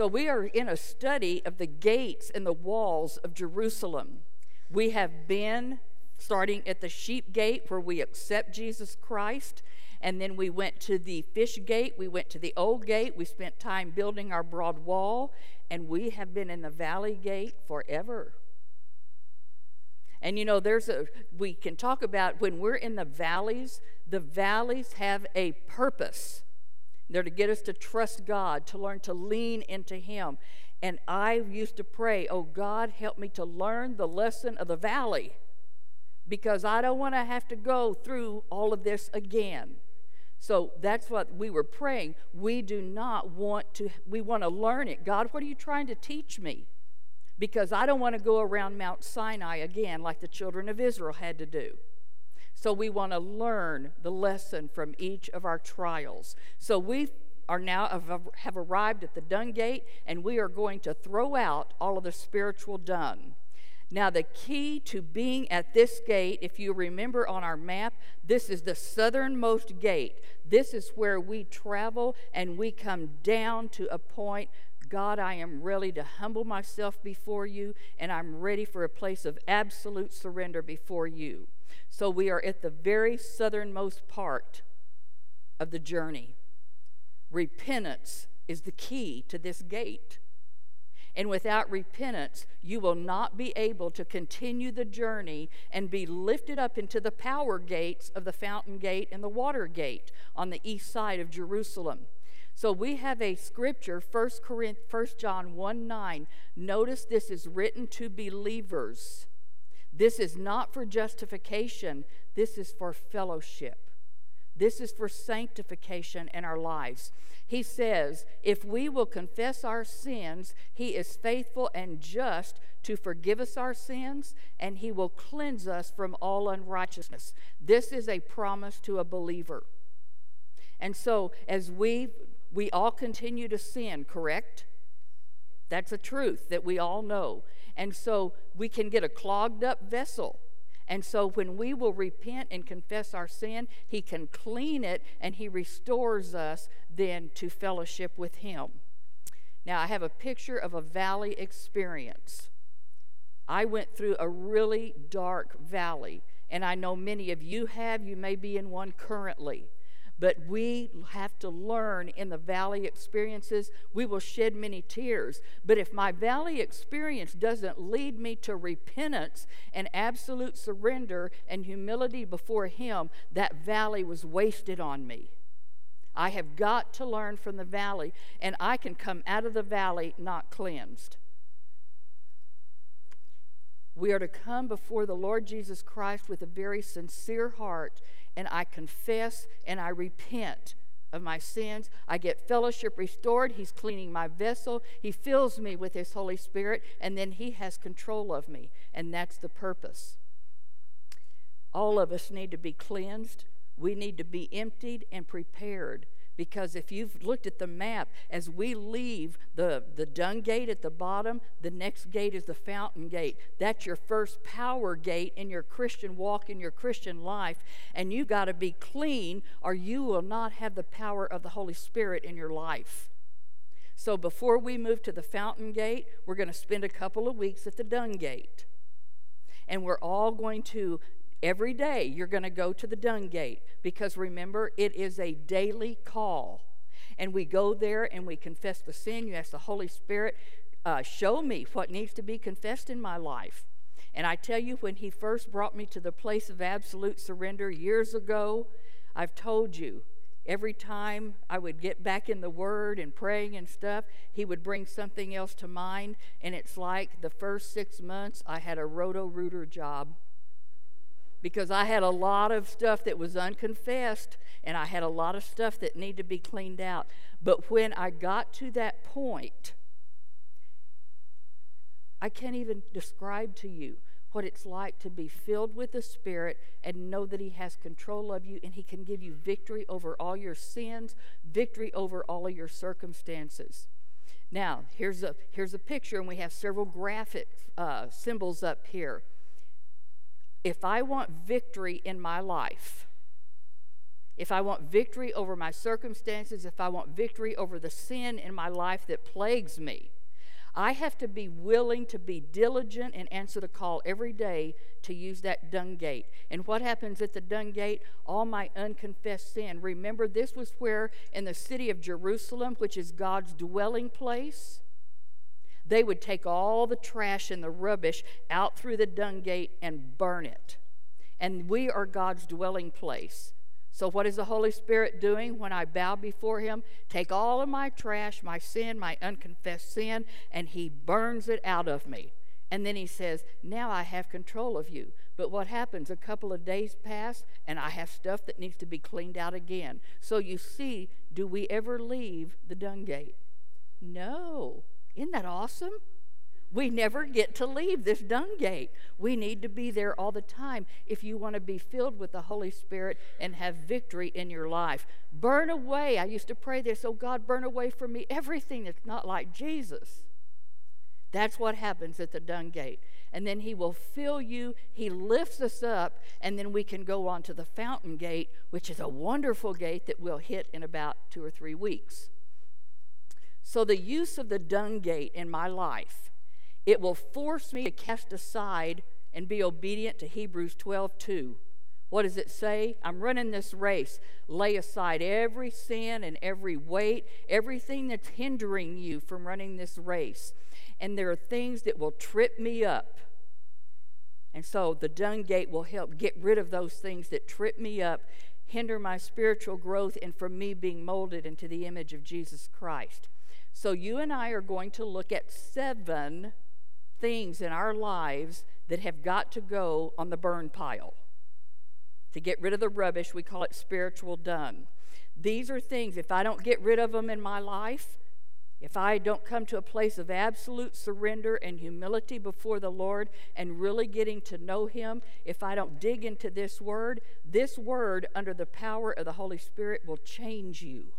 So we are in a study of the gates and the walls of Jerusalem. We have been starting at the sheep gate where we accept Jesus Christ. And then we went to the fish gate. We went to the old gate. We spent time building our broad wall. And we have been in the valley gate forever. And you know, there's a, we can talk about when we're in the valleys, the valleys have a purpose. They're to get us to trust God, to learn to lean into Him. And I used to pray, oh God, help me to learn the lesson of the valley because I don't want to have to go through all of this again. So that's what we were praying. We do not want to, we want to learn it. God, what are you trying to teach me? Because I don't want to go around Mount Sinai again like the children of Israel had to do. So we want to learn the lesson from each of our trials. So we are now have arrived at the dung gate and we are going to throw out all of the spiritual dung. Now, the key to being at this gate, if you remember on our map, this is the southernmost gate. This is where we travel and we come down to a point God, I am ready to humble myself before you, and I'm ready for a place of absolute surrender before you. So we are at the very southernmost part of the journey. Repentance is the key to this gate. And without repentance, you will not be able to continue the journey and be lifted up into the power gates of the fountain gate and the water gate on the east side of Jerusalem. So we have a scripture, 1 John 1 9. Notice this is written to believers. This is not for justification, this is for fellowship. This is for sanctification in our lives. He says, if we will confess our sins, He is faithful and just to forgive us our sins, and He will cleanse us from all unrighteousness. This is a promise to a believer. And so, as we we all continue to sin, correct? That's a truth that we all know. And so we can get a clogged up vessel. And so when we will repent and confess our sin, He can clean it and He restores us then to fellowship with Him. Now, I have a picture of a valley experience. I went through a really dark valley, and I know many of you have. You may be in one currently. But we have to learn in the valley experiences. We will shed many tears. But if my valley experience doesn't lead me to repentance and absolute surrender and humility before Him, that valley was wasted on me. I have got to learn from the valley, and I can come out of the valley not cleansed. We are to come before the Lord Jesus Christ with a very sincere heart and I confess and I repent of my sins. I get fellowship restored. He's cleaning my vessel. He fills me with His Holy Spirit, and then He has control of me. And that's the purpose. All of us need to be cleansed. We need to be emptied and prepared because if you've looked at the map, as we leave the, the dung gate at the bottom, the next gate is the fountain gate. That's your first power gate in your Christian walk, in your Christian life. And you got to be clean, or you will not have the power of the Holy Spirit in your life. So before we move to the fountain gate, we're going to spend a couple of weeks at the dung gate. And we're all going to Every day you're going to go to the dung gate because remember, it is a daily call. And we go there and we confess the sin. You ask the Holy Spirit, uh, show me what needs to be confessed in my life. And I tell you, when He first brought me to the place of absolute surrender years ago, I've told you, every time I would get back in the Word and praying and stuff, He would bring something else to mind. And it's like the first six months, I had a roto rooter job because I had a lot of stuff that was unconfessed and I had a lot of stuff that needed to be cleaned out. But when I got to that point, I can't even describe to you what it's like to be filled with the Spirit and know that He has control of you and He can give you victory over all your sins, victory over all of your circumstances. Now, here's a, here's a picture, and we have several graphic uh, symbols up here if I want victory in my life, if I want victory over my circumstances, if I want victory over the sin in my life that plagues me, I have to be willing to be diligent and answer the call every day to use that dung gate. And what happens at the dung gate? All my unconfessed sin. Remember, this was where in the city of Jerusalem, which is God's dwelling place, they would take all the trash and the rubbish out through the dung gate and burn it. And we are God's dwelling place. So, what is the Holy Spirit doing when I bow before Him? Take all of my trash, my sin, my unconfessed sin, and He burns it out of me. And then He says, Now I have control of you. But what happens? A couple of days pass, and I have stuff that needs to be cleaned out again. So, you see, do we ever leave the dung gate? No. Isn't that awesome? We never get to leave this dung gate. We need to be there all the time if you want to be filled with the Holy Spirit and have victory in your life. Burn away. I used to pray this, oh God, burn away from me everything that's not like Jesus. That's what happens at the dung gate. And then he will fill you, he lifts us up, and then we can go on to the fountain gate, which is a wonderful gate that we'll hit in about two or three weeks. So, the use of the dung gate in my life it will force me to cast aside and be obedient to Hebrews 12 2. What does it say? I'm running this race. Lay aside every sin and every weight, everything that's hindering you from running this race. And there are things that will trip me up. And so the dung gate will help get rid of those things that trip me up, hinder my spiritual growth, and from me being molded into the image of Jesus Christ. So you and I are going to look at seven things in our lives that have got to go on the burn pile. To get rid of the rubbish, we call it spiritual dung. These are things, if I don't get rid of them in my life, if I don't come to a place of absolute surrender and humility before the Lord and really getting to know Him, if I don't dig into this word, this word, under the power of the Holy Spirit, will change you.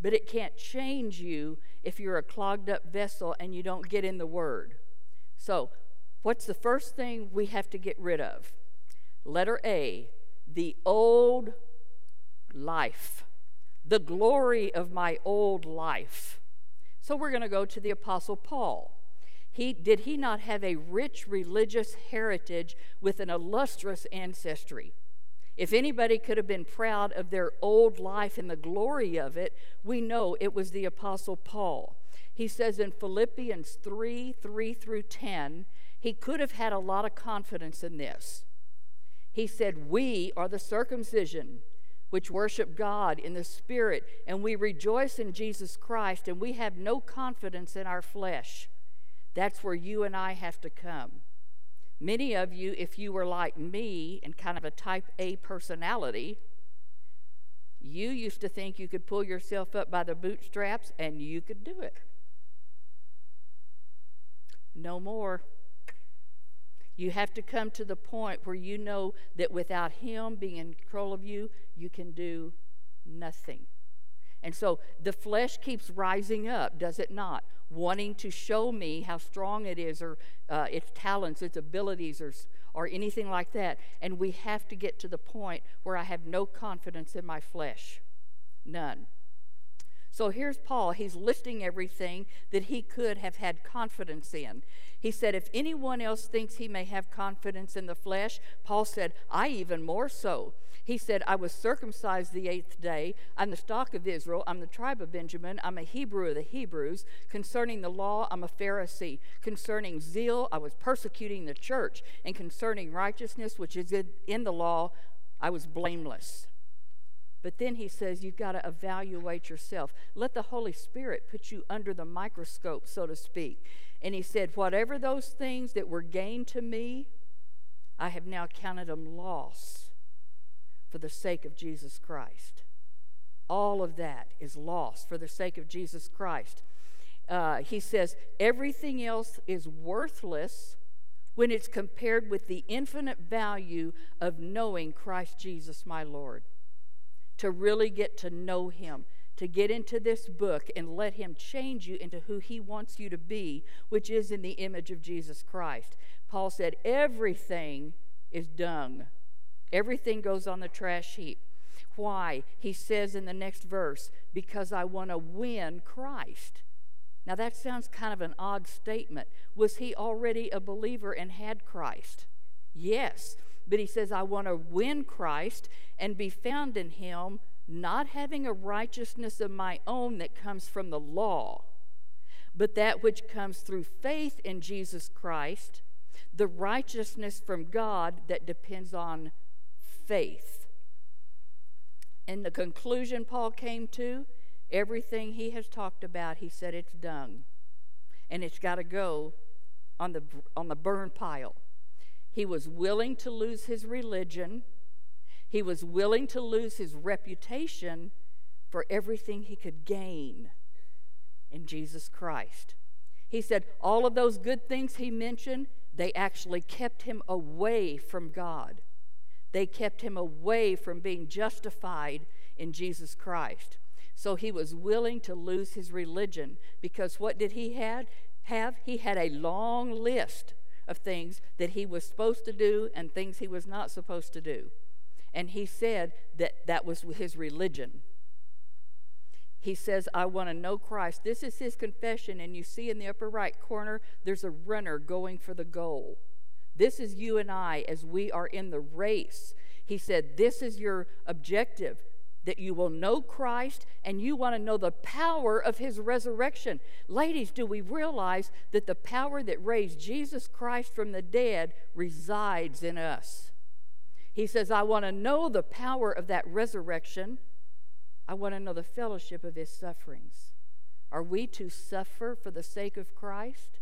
But it can't change you if you're a clogged up vessel and you don't get in the word. So, what's the first thing we have to get rid of? Letter A, the old life, the glory of my old life. So, we're going to go to the Apostle Paul. He, did he not have a rich religious heritage with an illustrious ancestry? If anybody could have been proud of their old life and the glory of it, we know it was the Apostle Paul. He says in Philippians 3 3 through 10, he could have had a lot of confidence in this. He said, We are the circumcision which worship God in the Spirit, and we rejoice in Jesus Christ, and we have no confidence in our flesh. That's where you and I have to come. Many of you, if you were like me and kind of a type A personality, you used to think you could pull yourself up by the bootstraps and you could do it. No more. You have to come to the point where you know that without Him being in control of you, you can do nothing. And so the flesh keeps rising up, does it not? Wanting to show me how strong it is, or uh, its talents, its abilities, or, or anything like that. And we have to get to the point where I have no confidence in my flesh. None. So here's Paul. He's listing everything that he could have had confidence in. He said, If anyone else thinks he may have confidence in the flesh, Paul said, I even more so. He said, I was circumcised the eighth day. I'm the stock of Israel. I'm the tribe of Benjamin. I'm a Hebrew of the Hebrews. Concerning the law, I'm a Pharisee. Concerning zeal, I was persecuting the church. And concerning righteousness, which is in the law, I was blameless. But then he says you've got to evaluate yourself. Let the Holy Spirit put you under the microscope, so to speak. And he said, Whatever those things that were gained to me, I have now counted them loss for the sake of Jesus Christ. All of that is lost for the sake of Jesus Christ. Uh, he says, Everything else is worthless when it's compared with the infinite value of knowing Christ Jesus, my Lord to really get to know Him, to get into this book and let Him change you into who He wants you to be, which is in the image of Jesus Christ. Paul said, Everything is dung, everything goes on the trash heap. Why? He says in the next verse, because I want to win Christ. Now that sounds kind of an odd statement. Was he already a believer and had Christ? Yes. But he says, I want to win Christ and be found in him, not having a righteousness of my own that comes from the law, but that which comes through faith in Jesus Christ, the righteousness from God that depends on faith. And the conclusion Paul came to everything he has talked about, he said it's dung. And it's got to go on the, on the burn pile. He was willing to lose his religion, he was willing to lose his reputation for everything he could gain in Jesus Christ. He said all of those good things he mentioned, they actually kept him away from God. They kept him away from being justified in Jesus Christ. So he was willing to lose his religion because what did he had, have? He had a long list of things that he was supposed to do and things he was not supposed to do. And he said that that was his religion. He says, I want to know Christ. This is his confession, and you see in the upper right corner, there's a runner going for the goal. This is you and I as we are in the race. He said, This is your objective that you will know Christ and you want to know the power of his resurrection. Ladies, do we realize that the power that raised Jesus Christ from the dead resides in us? He says, I want to know the power of that resurrection. I want to know the fellowship of his sufferings. Are we to suffer for the sake of Christ?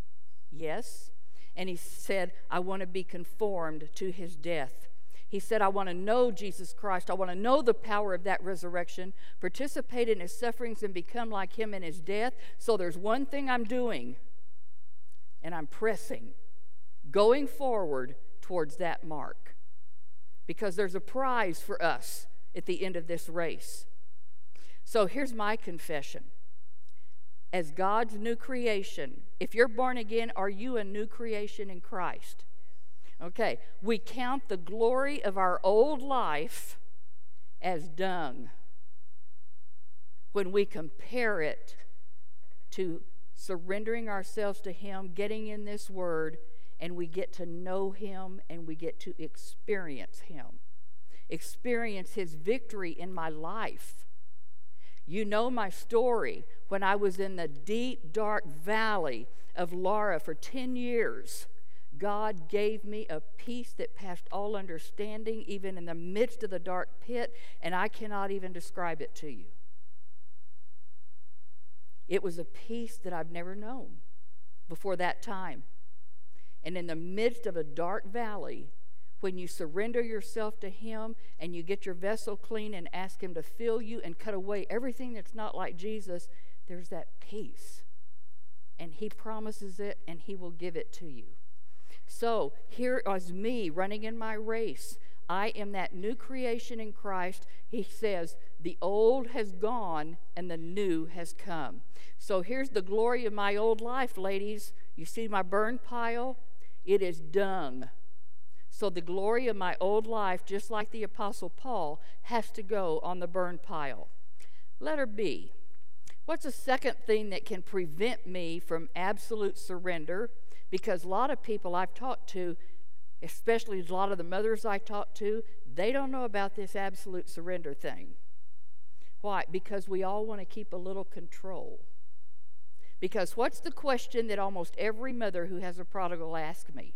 Yes. And he said, I want to be conformed to his death. He said, I want to know Jesus Christ. I want to know the power of that resurrection, participate in his sufferings, and become like him in his death. So there's one thing I'm doing, and I'm pressing, going forward towards that mark. Because there's a prize for us at the end of this race. So here's my confession. As God's new creation, if you're born again, are you a new creation in Christ? Okay, we count the glory of our old life as dung when we compare it to surrendering ourselves to Him, getting in this Word, and we get to know Him and we get to experience Him, experience His victory in my life. You know my story when I was in the deep, dark valley of Lara for 10 years God gave me a peace that passed all understanding, even in the midst of the dark pit, and I cannot even describe it to you. It was a peace that I've never known before that time. And in the midst of a dark valley, when you surrender yourself to Him and you get your vessel clean and ask Him to fill you and cut away everything that's not like Jesus, there's that peace. And He promises it and He will give it to you. So here is me running in my race. I am that new creation in Christ. He says, The old has gone and the new has come. So here's the glory of my old life, ladies. You see my burn pile? It is dung. So the glory of my old life, just like the Apostle Paul, has to go on the burn pile. Letter B. What's the second thing that can prevent me from absolute surrender? Because a lot of people I've talked to, especially a lot of the mothers I talk to, they don't know about this absolute surrender thing. Why? Because we all want to keep a little control. Because what's the question that almost every mother who has a prodigal asks me?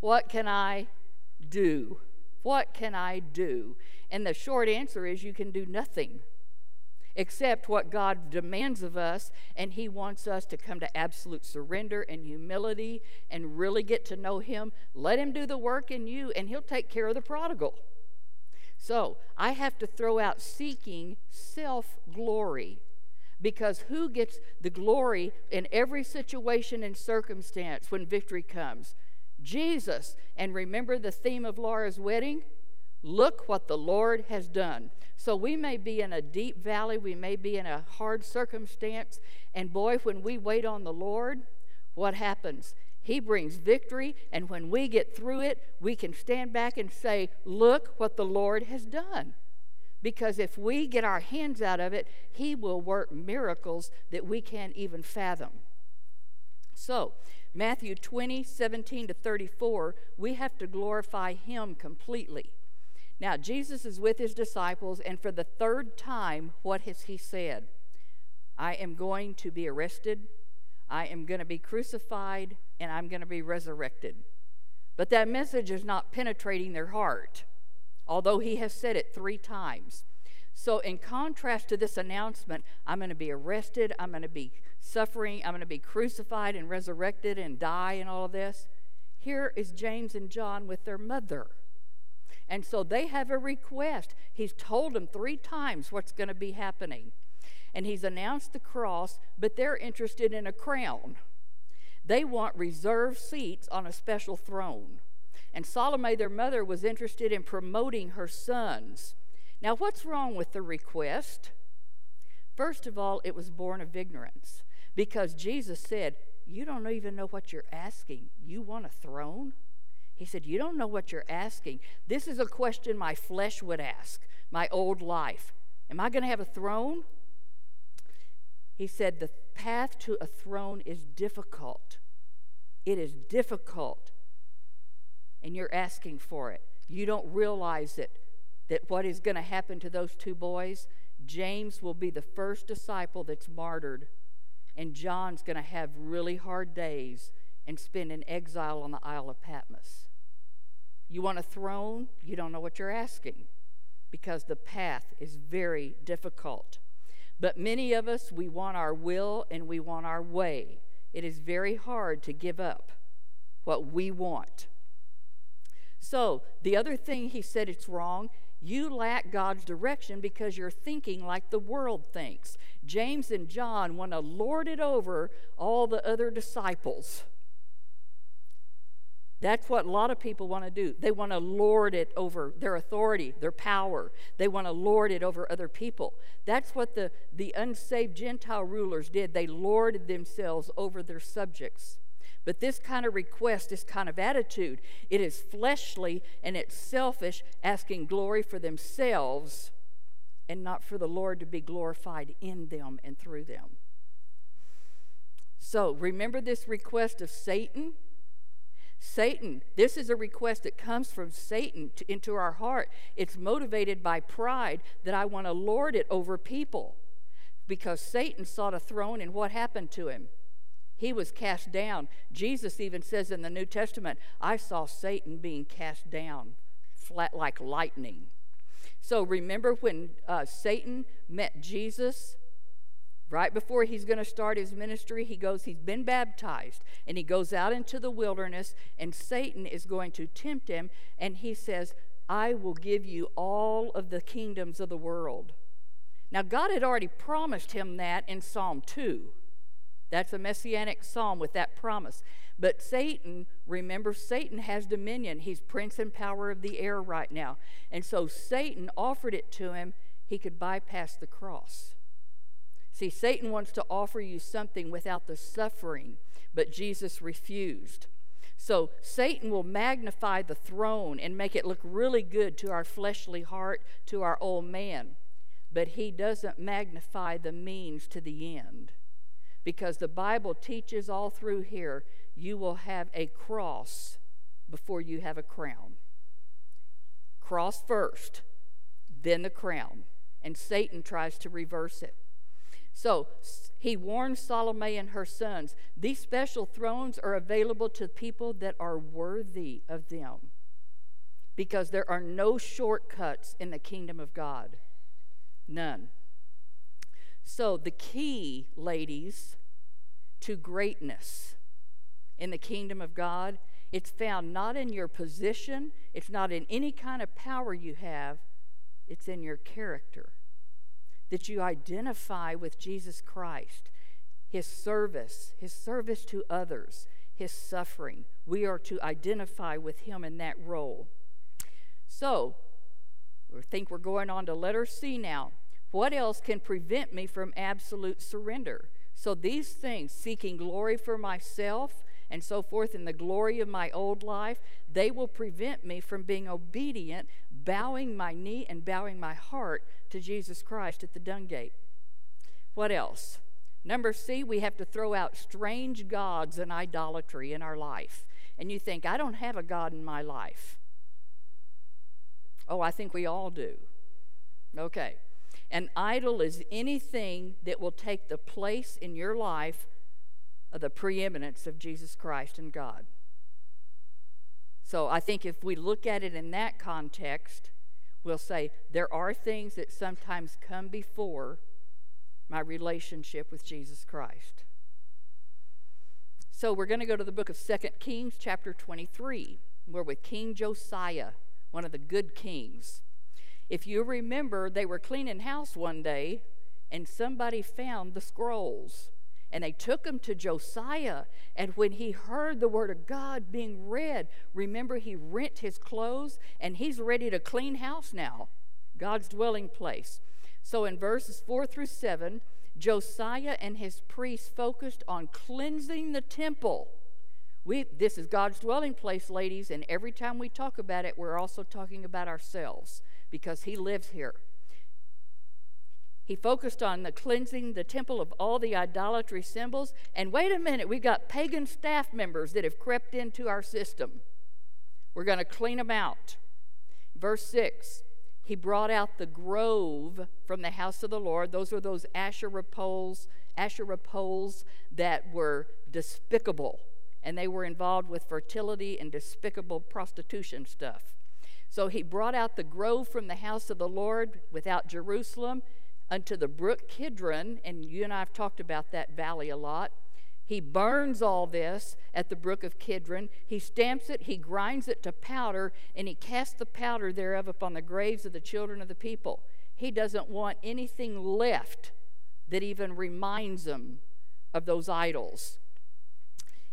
What can I do? What can I do? And the short answer is you can do nothing accept what God demands of us, and He wants us to come to absolute surrender and humility and really get to know Him. Let Him do the work in you, and He'll take care of the prodigal. So I have to throw out seeking self glory because who gets the glory in every situation and circumstance when victory comes? Jesus. And remember the theme of Laura's wedding? Look what the Lord has done. So we may be in a deep valley, we may be in a hard circumstance, and boy, when we wait on the Lord, what happens? He brings victory, and when we get through it, we can stand back and say, Look what the Lord has done. Because if we get our hands out of it, He will work miracles that we can't even fathom. So, Matthew 20, 17 to 34, we have to glorify Him completely. Now, Jesus is with His disciples, and for the third time, what has He said? I am going to be arrested, I am going to be crucified, and I'm going to be resurrected. But that message is not penetrating their heart, although He has said it three times. So, in contrast to this announcement, I'm going to be arrested, I'm going to be suffering, I'm going to be crucified and resurrected and die and all of this. Here is James and John with their mother. And so they have a request. He's told them three times what's going to be happening. And he's announced the cross, but they're interested in a crown. They want reserved seats on a special throne. And Salome, their mother, was interested in promoting her sons. Now, what's wrong with the request? First of all, it was born of ignorance because Jesus said, You don't even know what you're asking. You want a throne? He said, You don't know what you're asking. This is a question my flesh would ask, my old life. Am I going to have a throne? He said, The path to a throne is difficult. It is difficult. And you're asking for it. You don't realize it, that what is going to happen to those two boys, James will be the first disciple that's martyred and John's going to have really hard days and spend in exile on the Isle of Patmos. You want a throne? You don't know what you're asking because the path is very difficult. But many of us, we want our will and we want our way. It is very hard to give up what we want. So, the other thing he said it's wrong you lack God's direction because you're thinking like the world thinks. James and John want to lord it over all the other disciples. That's what a lot of people want to do. They want to lord it over their authority, their power. They want to lord it over other people. That's what the, the unsaved Gentile rulers did. They lorded themselves over their subjects. But this kind of request, this kind of attitude, it is fleshly and it's selfish, asking glory for themselves and not for the Lord to be glorified in them and through them. So remember this request of Satan? Satan, this is a request that comes from Satan to, into our heart. It's motivated by pride that I want to lord it over people. Because Satan sought a throne, and what happened to him? He was cast down. Jesus even says in the New Testament, I saw Satan being cast down flat like lightning. So remember when uh, Satan met Jesus right before he's going to start his ministry, he goes, he's been baptized, and he goes out into the wilderness, and Satan is going to tempt him, and he says, I will give you all of the kingdoms of the world. Now, God had already promised him that in Psalm 2. That's a messianic psalm with that promise. But Satan, remember, Satan has dominion. He's prince and power of the air right now. And so Satan offered it to him. He could bypass the cross. See, Satan wants to offer you something without the suffering, but Jesus refused. So Satan will magnify the throne and make it look really good to our fleshly heart, to our old man. But he doesn't magnify the means to the end because the Bible teaches all through here you will have a cross before you have a crown. Cross first, then the crown. And Satan tries to reverse it. So he warns Salome and her sons these special thrones are available to people that are worthy of them because there are no shortcuts in the kingdom of God. None. So, the key, ladies, to greatness in the kingdom of God, it's found not in your position, it's not in any kind of power you have, it's in your character. That you identify with Jesus Christ, his service, his service to others, his suffering. We are to identify with him in that role. So, I think we're going on to letter C now. What else can prevent me from absolute surrender? So these things, seeking glory for myself and so forth in the glory of my old life, they will prevent me from being obedient, bowing my knee and bowing my heart to Jesus Christ at the dung gate. What else? Number C, we have to throw out strange gods and idolatry in our life. And you think, I don't have a God in my life. Oh, I think we all do. Okay. An idol is anything that will take the place in your life of the preeminence of Jesus Christ and God. So I think if we look at it in that context, we'll say there are things that sometimes come before my relationship with Jesus Christ. So we're going to go to the book of Second Kings, chapter 23. We're with King Josiah, one of the good kings. If you remember, they were cleaning house one day and somebody found the scrolls. And they took him to Josiah. And when he heard the word of God being read, remember, he rent his clothes and he's ready to clean house now, God's dwelling place. So in verses 4 through 7, Josiah and his priests focused on cleansing the temple. We, this is God's dwelling place, ladies, and every time we talk about it, we're also talking about ourselves because He lives here. He focused on the cleansing the temple of all the idolatry symbols. And wait a minute, we've got pagan staff members that have crept into our system. We're going to clean them out. Verse 6 He brought out the grove from the house of the Lord. Those were those Asherah poles, Asherah poles that were despicable. And they were involved with fertility and despicable prostitution stuff. So he brought out the grove from the house of the Lord without Jerusalem unto the brook Kidron, and you and I have talked about that valley a lot. He burns all this at the brook of Kidron. He stamps it, he grinds it to powder, and he casts the powder thereof upon the graves of the children of the people. He doesn't want anything left that even reminds them of those idols.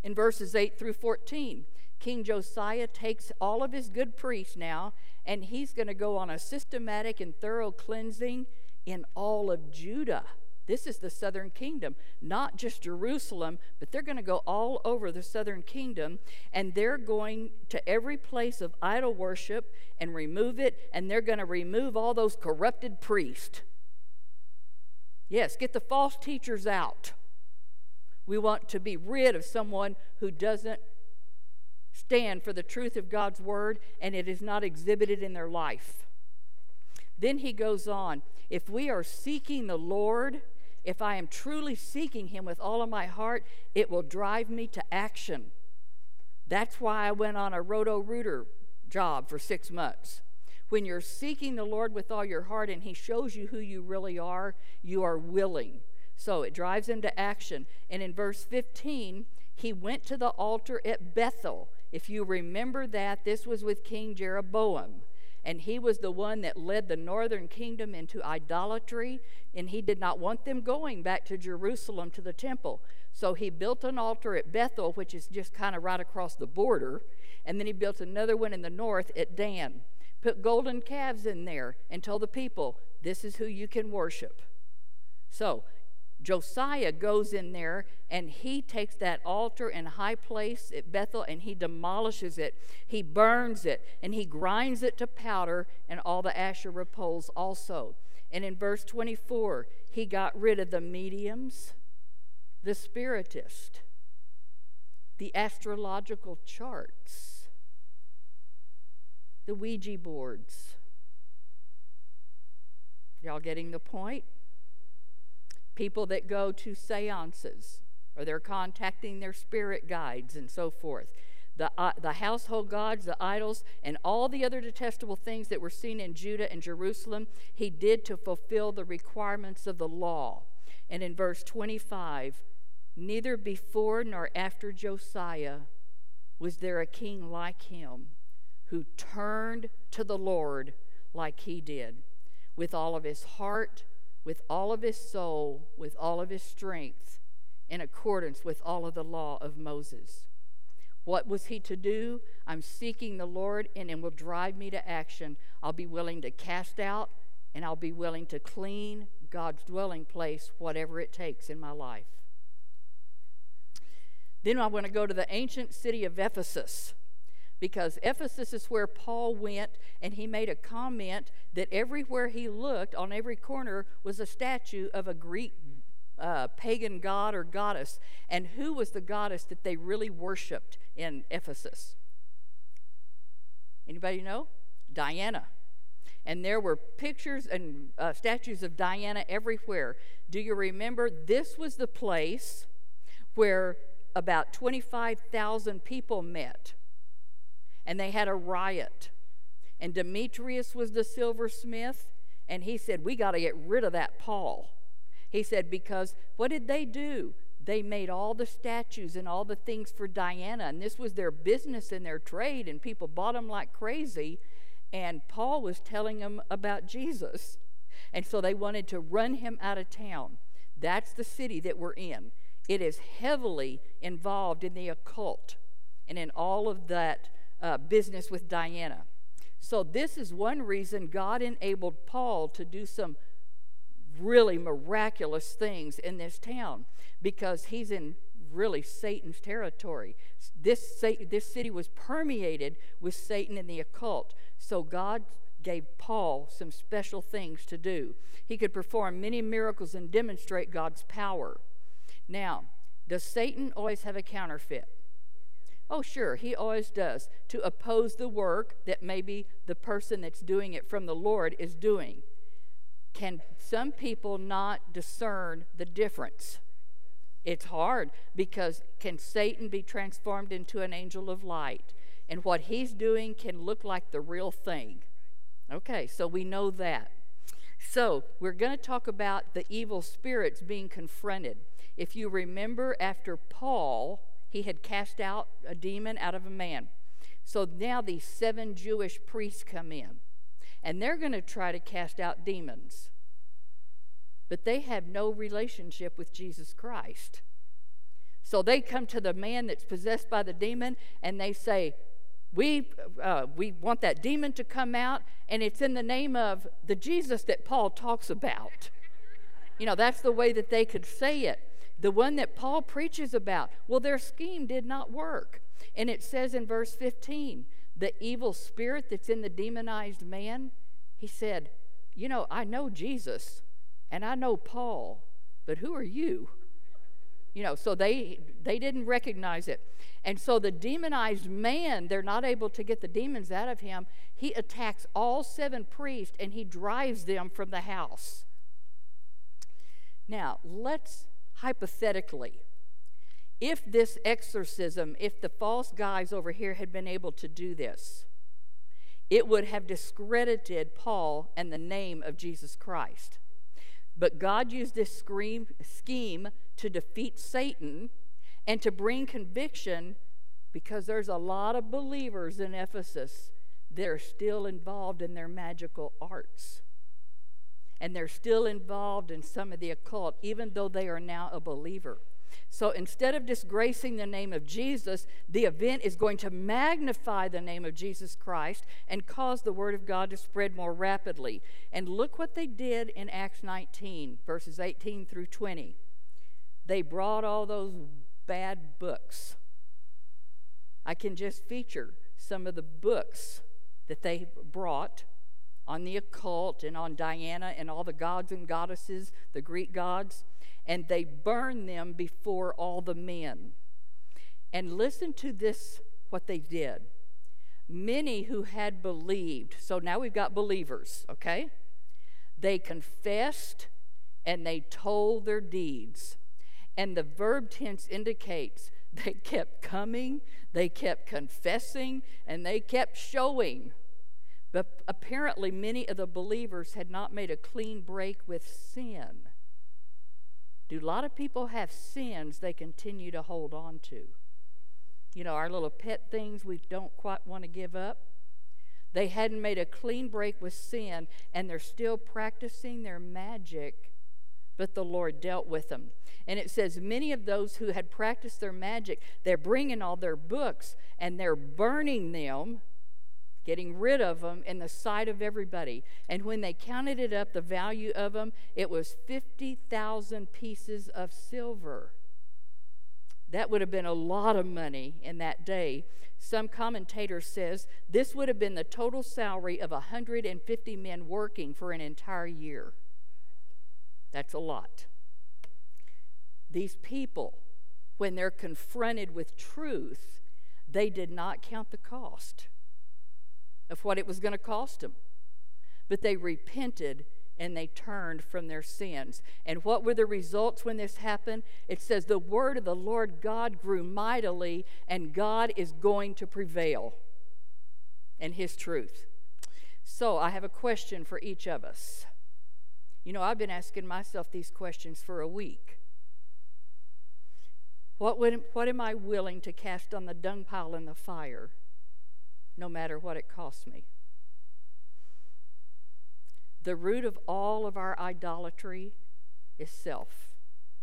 In verses 8 through 14, King Josiah takes all of his good priests now, and he's going to go on a systematic and thorough cleansing in all of Judah. This is the southern kingdom, not just Jerusalem, but they're going to go all over the southern kingdom and they're going to every place of idol worship and remove it, and they're going to remove all those corrupted priests. Yes, get the false teachers out. We want to be rid of someone who doesn't stand for the truth of God's word and it is not exhibited in their life. Then he goes on if we are seeking the Lord, if I am truly seeking him with all of my heart, it will drive me to action. That's why I went on a roto rooter job for six months. When you're seeking the Lord with all your heart and he shows you who you really are, you are willing. So it drives him to action. And in verse 15, he went to the altar at Bethel. If you remember that, this was with King Jeroboam and he was the one that led the northern kingdom into idolatry, and he did not want them going back to Jerusalem to the temple. So he built an altar at Bethel, which is just kind of right across the border, and then he built another one in the north at Dan. Put golden calves in there and told the people, This is who you can worship. So Josiah goes in there and he takes that altar in high place at Bethel and he demolishes it. He burns it and he grinds it to powder and all the Asherah poles also. And in verse 24, he got rid of the mediums, the spiritist, the astrological charts, the Ouija boards. Y'all getting the point? People that go to seances or they're contacting their spirit guides and so forth. The, uh, the household gods, the idols, and all the other detestable things that were seen in Judah and Jerusalem, he did to fulfill the requirements of the law. And in verse 25, neither before nor after Josiah was there a king like him who turned to the Lord like he did, with all of his heart with all of his soul, with all of his strength, in accordance with all of the law of Moses. What was he to do? I'm seeking the Lord, and it will drive me to action. I'll be willing to cast out, and I'll be willing to clean God's dwelling place, whatever it takes in my life. Then I want to go to the ancient city of Ephesus because Ephesus is where Paul went and he made a comment that everywhere he looked, on every corner, was a statue of a Greek uh, pagan god or goddess. And who was the goddess that they really worshiped in Ephesus? Anybody know? Diana. And there were pictures and uh, statues of Diana everywhere. Do you remember? This was the place where about 25,000 people met. And they had a riot. And Demetrius was the silversmith. And he said, We got to get rid of that Paul. He said, Because what did they do? They made all the statues and all the things for Diana, and this was their business and their trade, and people bought them like crazy. And Paul was telling them about Jesus. And so they wanted to run him out of town. That's the city that we're in. It is heavily involved in the occult and in all of that uh, business with Diana. So, this is one reason God enabled Paul to do some really miraculous things in this town because he's in really Satan's territory. This, this city was permeated with Satan and the occult. So God gave Paul some special things to do. He could perform many miracles and demonstrate God's power. Now, does Satan always have a counterfeit? Oh, sure, he always does, to oppose the work that maybe the person that's doing it from the Lord is doing. Can some people not discern the difference? It's hard because can Satan be transformed into an angel of light? And what he's doing can look like the real thing. Okay, so we know that. So, we're going to talk about the evil spirits being confronted. If you remember, after Paul, he had cast out a demon out of a man. So now these seven Jewish priests come in, and they're going to try to cast out demons but they have no relationship with Jesus Christ. So they come to the man that's possessed by the demon and they say, we, uh, we want that demon to come out, and it's in the name of the Jesus that Paul talks about. You know, that's the way that they could say it. The one that Paul preaches about. Well, their scheme did not work. And it says in verse 15, the evil spirit that's in the demonized man, he said, You know, I know Jesus and I know Paul, but who are you? You know, so they they didn't recognize it. And so the demonized man, they're not able to get the demons out of him. He attacks all seven priests and he drives them from the house. Now, let's hypothetically, if this exorcism, if the false guys over here had been able to do this, it would have discredited Paul and the name of Jesus Christ. But God used this scheme to defeat Satan and to bring conviction because there's a lot of believers in Ephesus that are still involved in their magical arts. And they're still involved in some of the occult, even though they are now a believer. So instead of disgracing the name of Jesus, the event is going to magnify the name of Jesus Christ and cause the word of God to spread more rapidly. And look what they did in Acts 19, verses 18 through 20. They brought all those bad books. I can just feature some of the books that they brought on the occult and on Diana and all the gods and goddesses, the Greek gods and they burned them before all the men. And listen to this what they did. Many who had believed, so now we've got believers, okay? They confessed and they told their deeds. And the verb tense indicates they kept coming, they kept confessing, and they kept showing. But apparently, many of the believers had not made a clean break with sin. Do a lot of people have sins they continue to hold on to? You know, our little pet things we don't quite want to give up. They hadn't made a clean break with sin, and they're still practicing their magic, but the Lord dealt with them. And it says, many of those who had practiced their magic, they're bringing all their books and they're burning them getting rid of them in the sight of everybody. And when they counted it up, the value of them, it was 50,000 pieces of silver. That would have been a lot of money in that day. Some commentator says this would have been the total salary of 150 men working for an entire year. That's a lot. These people, when they're confronted with truth, they did not count the cost of what it was going to cost them. But they repented and they turned from their sins. And what were the results when this happened? It says, The word of the Lord God grew mightily, and God is going to prevail in his truth. So I have a question for each of us. You know, I've been asking myself these questions for a week. What, would, what am I willing to cast on the dung pile in the fire, no matter what it costs me? The root of all of our idolatry is self,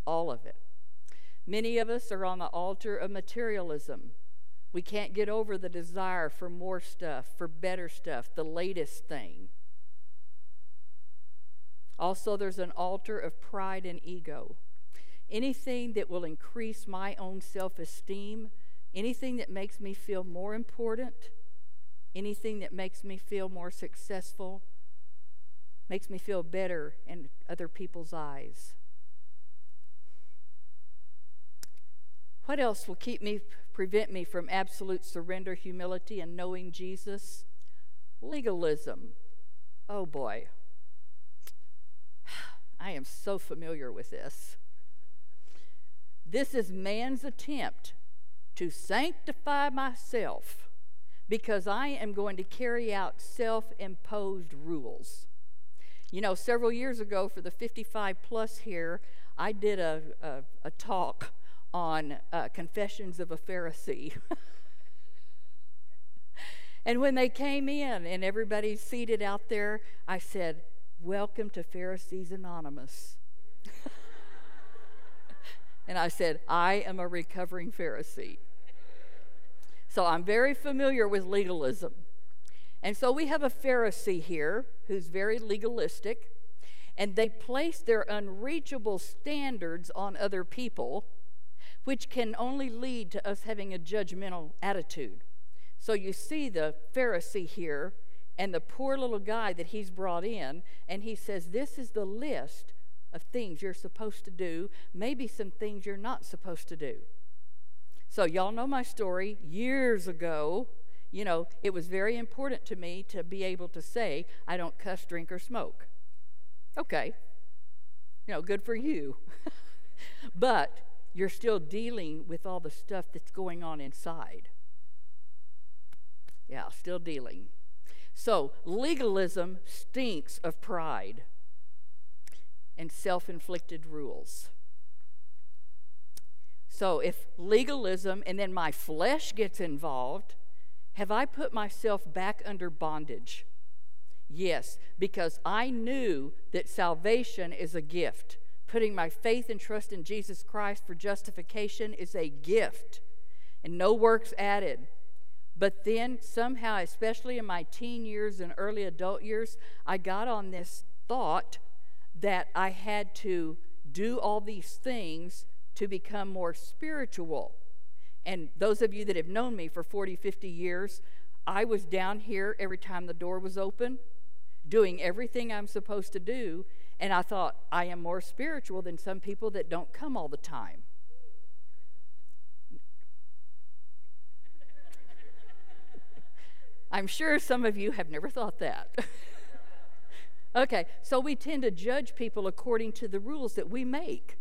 all of it. Many of us are on the altar of materialism. We can't get over the desire for more stuff, for better stuff, the latest thing. Also, there's an altar of pride and ego. Anything that will increase my own self esteem, anything that makes me feel more important, anything that makes me feel more successful, makes me feel better in other people's eyes. What else will keep me, prevent me from absolute surrender, humility, and knowing Jesus? Legalism. Oh boy. I am so familiar with this. This is man's attempt to sanctify myself because I am going to carry out self imposed rules. You know, several years ago for the 55 plus here, I did a, a, a talk on uh, Confessions of a Pharisee. and when they came in and everybody's seated out there, I said, Welcome to Pharisees Anonymous. and I said, I am a recovering Pharisee. So I'm very familiar with legalism. And so we have a Pharisee here who's very legalistic, and they place their unreachable standards on other people, which can only lead to us having a judgmental attitude. So you see the Pharisee here and the poor little guy that he's brought in, and he says, This is the list of things you're supposed to do, maybe some things you're not supposed to do. So, y'all know my story. Years ago, you know, it was very important to me to be able to say, I don't cuss, drink, or smoke. Okay. You know, good for you. but you're still dealing with all the stuff that's going on inside. Yeah, still dealing. So, legalism stinks of pride and self inflicted rules. So, if legalism and then my flesh gets involved, have I put myself back under bondage? Yes, because I knew that salvation is a gift. Putting my faith and trust in Jesus Christ for justification is a gift and no works added. But then, somehow, especially in my teen years and early adult years, I got on this thought that I had to do all these things to become more spiritual. And those of you that have known me for 40, 50 years, I was down here every time the door was open, doing everything I'm supposed to do. And I thought, I am more spiritual than some people that don't come all the time. I'm sure some of you have never thought that. okay, so we tend to judge people according to the rules that we make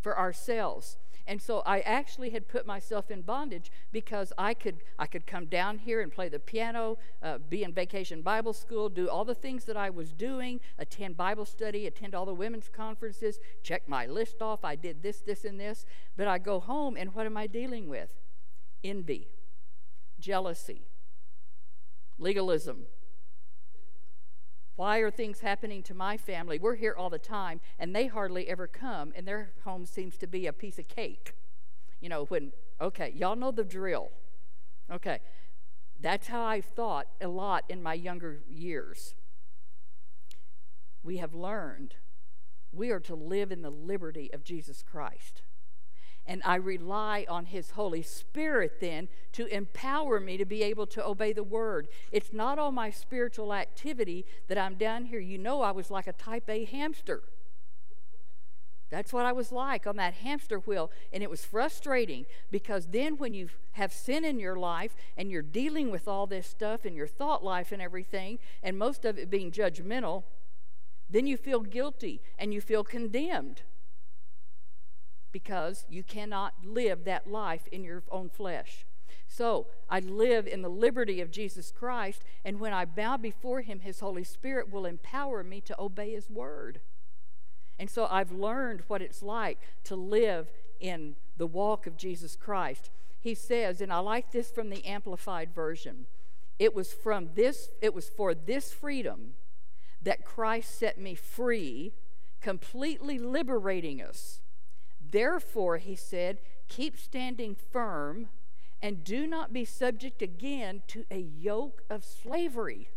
for ourselves. And so I actually had put myself in bondage because I could I could come down here and play the piano, uh, be in vacation Bible school, do all the things that I was doing, attend Bible study, attend all the women's conferences, check my list off. I did this, this, and this. But I go home and what am I dealing with? Envy, jealousy, legalism, why are things happening to my family? We're here all the time, and they hardly ever come, and their home seems to be a piece of cake. You know, when, okay, y'all know the drill. Okay, that's how I've thought a lot in my younger years. We have learned we are to live in the liberty of Jesus Christ. And I rely on His Holy Spirit then to empower me to be able to obey the Word. It's not all my spiritual activity that I'm down here. You know, I was like a type A hamster. That's what I was like on that hamster wheel. And it was frustrating because then when you have sin in your life and you're dealing with all this stuff in your thought life and everything, and most of it being judgmental, then you feel guilty and you feel condemned because you cannot live that life in your own flesh. So I live in the liberty of Jesus Christ, and when I bow before Him, His Holy Spirit will empower me to obey His word. And so I've learned what it's like to live in the walk of Jesus Christ. He says, and I like this from the amplified version. It was from this it was for this freedom that Christ set me free, completely liberating us. Therefore, he said, keep standing firm and do not be subject again to a yoke of slavery.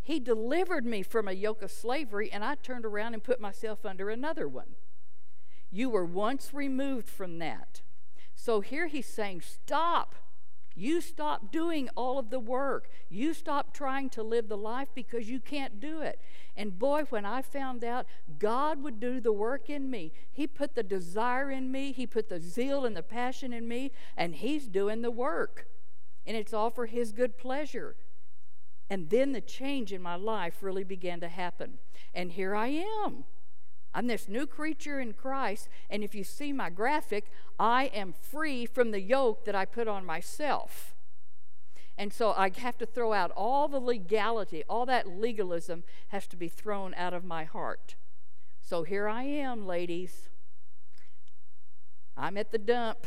He delivered me from a yoke of slavery, and I turned around and put myself under another one. You were once removed from that. So here he's saying, Stop. You stop doing all of the work. You stop trying to live the life because you can't do it. And boy, when I found out God would do the work in me, He put the desire in me, He put the zeal and the passion in me, and He's doing the work. And it's all for His good pleasure. And then the change in my life really began to happen. And here I am. I'm this new creature in Christ. And if you see my graphic, I am free from the yoke that I put on myself. And so I have to throw out all the legality, all that legalism has to be thrown out of my heart. So here I am, ladies. I'm at the dump.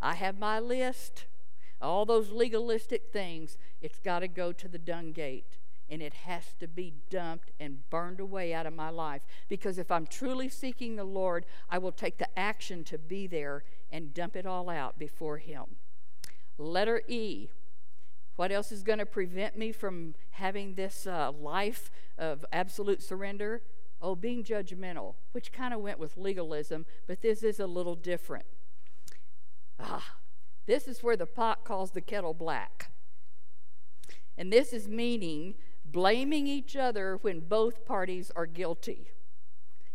I have my list. All those legalistic things, it's got to go to the dung gate. And it has to be dumped and burned away out of my life. Because if I'm truly seeking the Lord, I will take the action to be there and dump it all out before Him. Letter E. What else is going to prevent me from having this uh, life of absolute surrender? Oh, being judgmental, which kind of went with legalism, but this is a little different. Ah, this is where the pot calls the kettle black. And this is meaning blaming each other when both parties are guilty.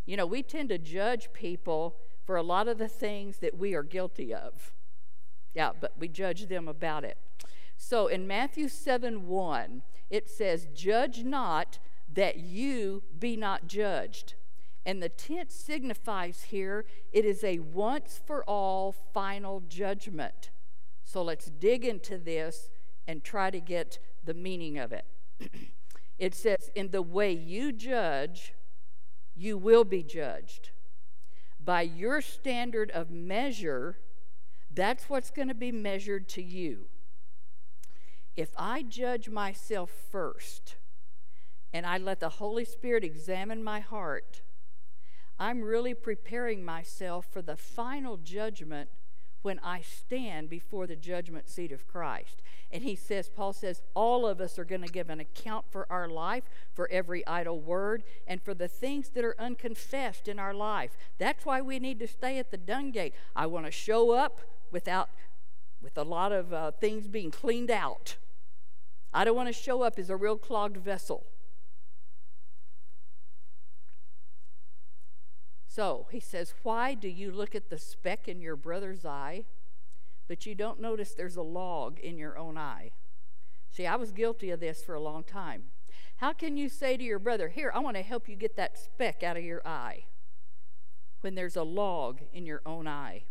You know, we tend to judge people for a lot of the things that we are guilty of. Yeah, but we judge them about it. So in Matthew 7 1, it says, Judge not that you be not judged. And the tense signifies here it is a once for all final judgment. So let's dig into this and try to get the meaning of it. it says, In the way you judge, you will be judged. By your standard of measure, that's what's going to be measured to you. If I judge myself first and I let the Holy Spirit examine my heart, I'm really preparing myself for the final judgment when I stand before the judgment seat of Christ. And he says, Paul says, all of us are going to give an account for our life, for every idle word, and for the things that are unconfessed in our life. That's why we need to stay at the dung gate. I want to show up without, with a lot of uh, things being cleaned out. I don't want to show up as a real clogged vessel. So he says, Why do you look at the speck in your brother's eye, but you don't notice there's a log in your own eye? See, I was guilty of this for a long time. How can you say to your brother, Here, I want to help you get that speck out of your eye, when there's a log in your own eye?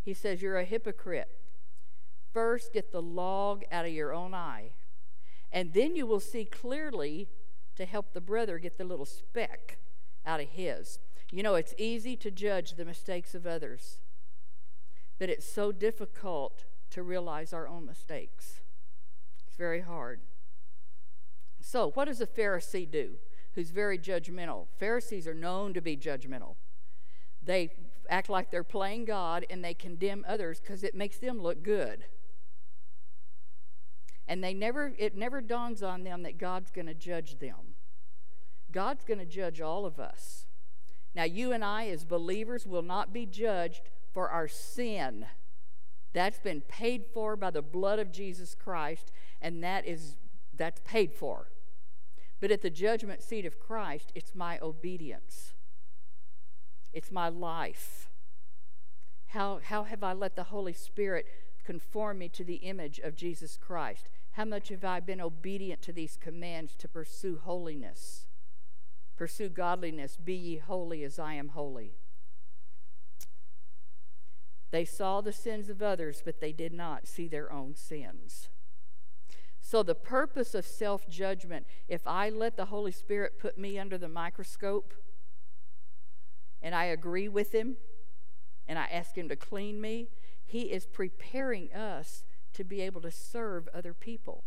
He says, You're a hypocrite. First, get the log out of your own eye, and then you will see clearly to help the brother get the little speck out of his. You know, it's easy to judge the mistakes of others, but it's so difficult to realize our own mistakes. It's very hard. So, what does a Pharisee do who's very judgmental? Pharisees are known to be judgmental. They act like they're playing God and they condemn others because it makes them look good. And they never it never dawns on them that God's going to judge them. God's going to judge all of us. Now, you and I, as believers, will not be judged for our sin. That's been paid for by the blood of Jesus Christ, and that is that's paid for. But at the judgment seat of Christ, it's my obedience. It's my life. How, how have I let the Holy Spirit conform me to the image of Jesus Christ? How much have I been obedient to these commands to pursue holiness? Pursue godliness. Be ye holy as I am holy. They saw the sins of others, but they did not see their own sins. So, the purpose of self judgment, if I let the Holy Spirit put me under the microscope and I agree with Him and I ask Him to clean me, He is preparing us to be able to serve other people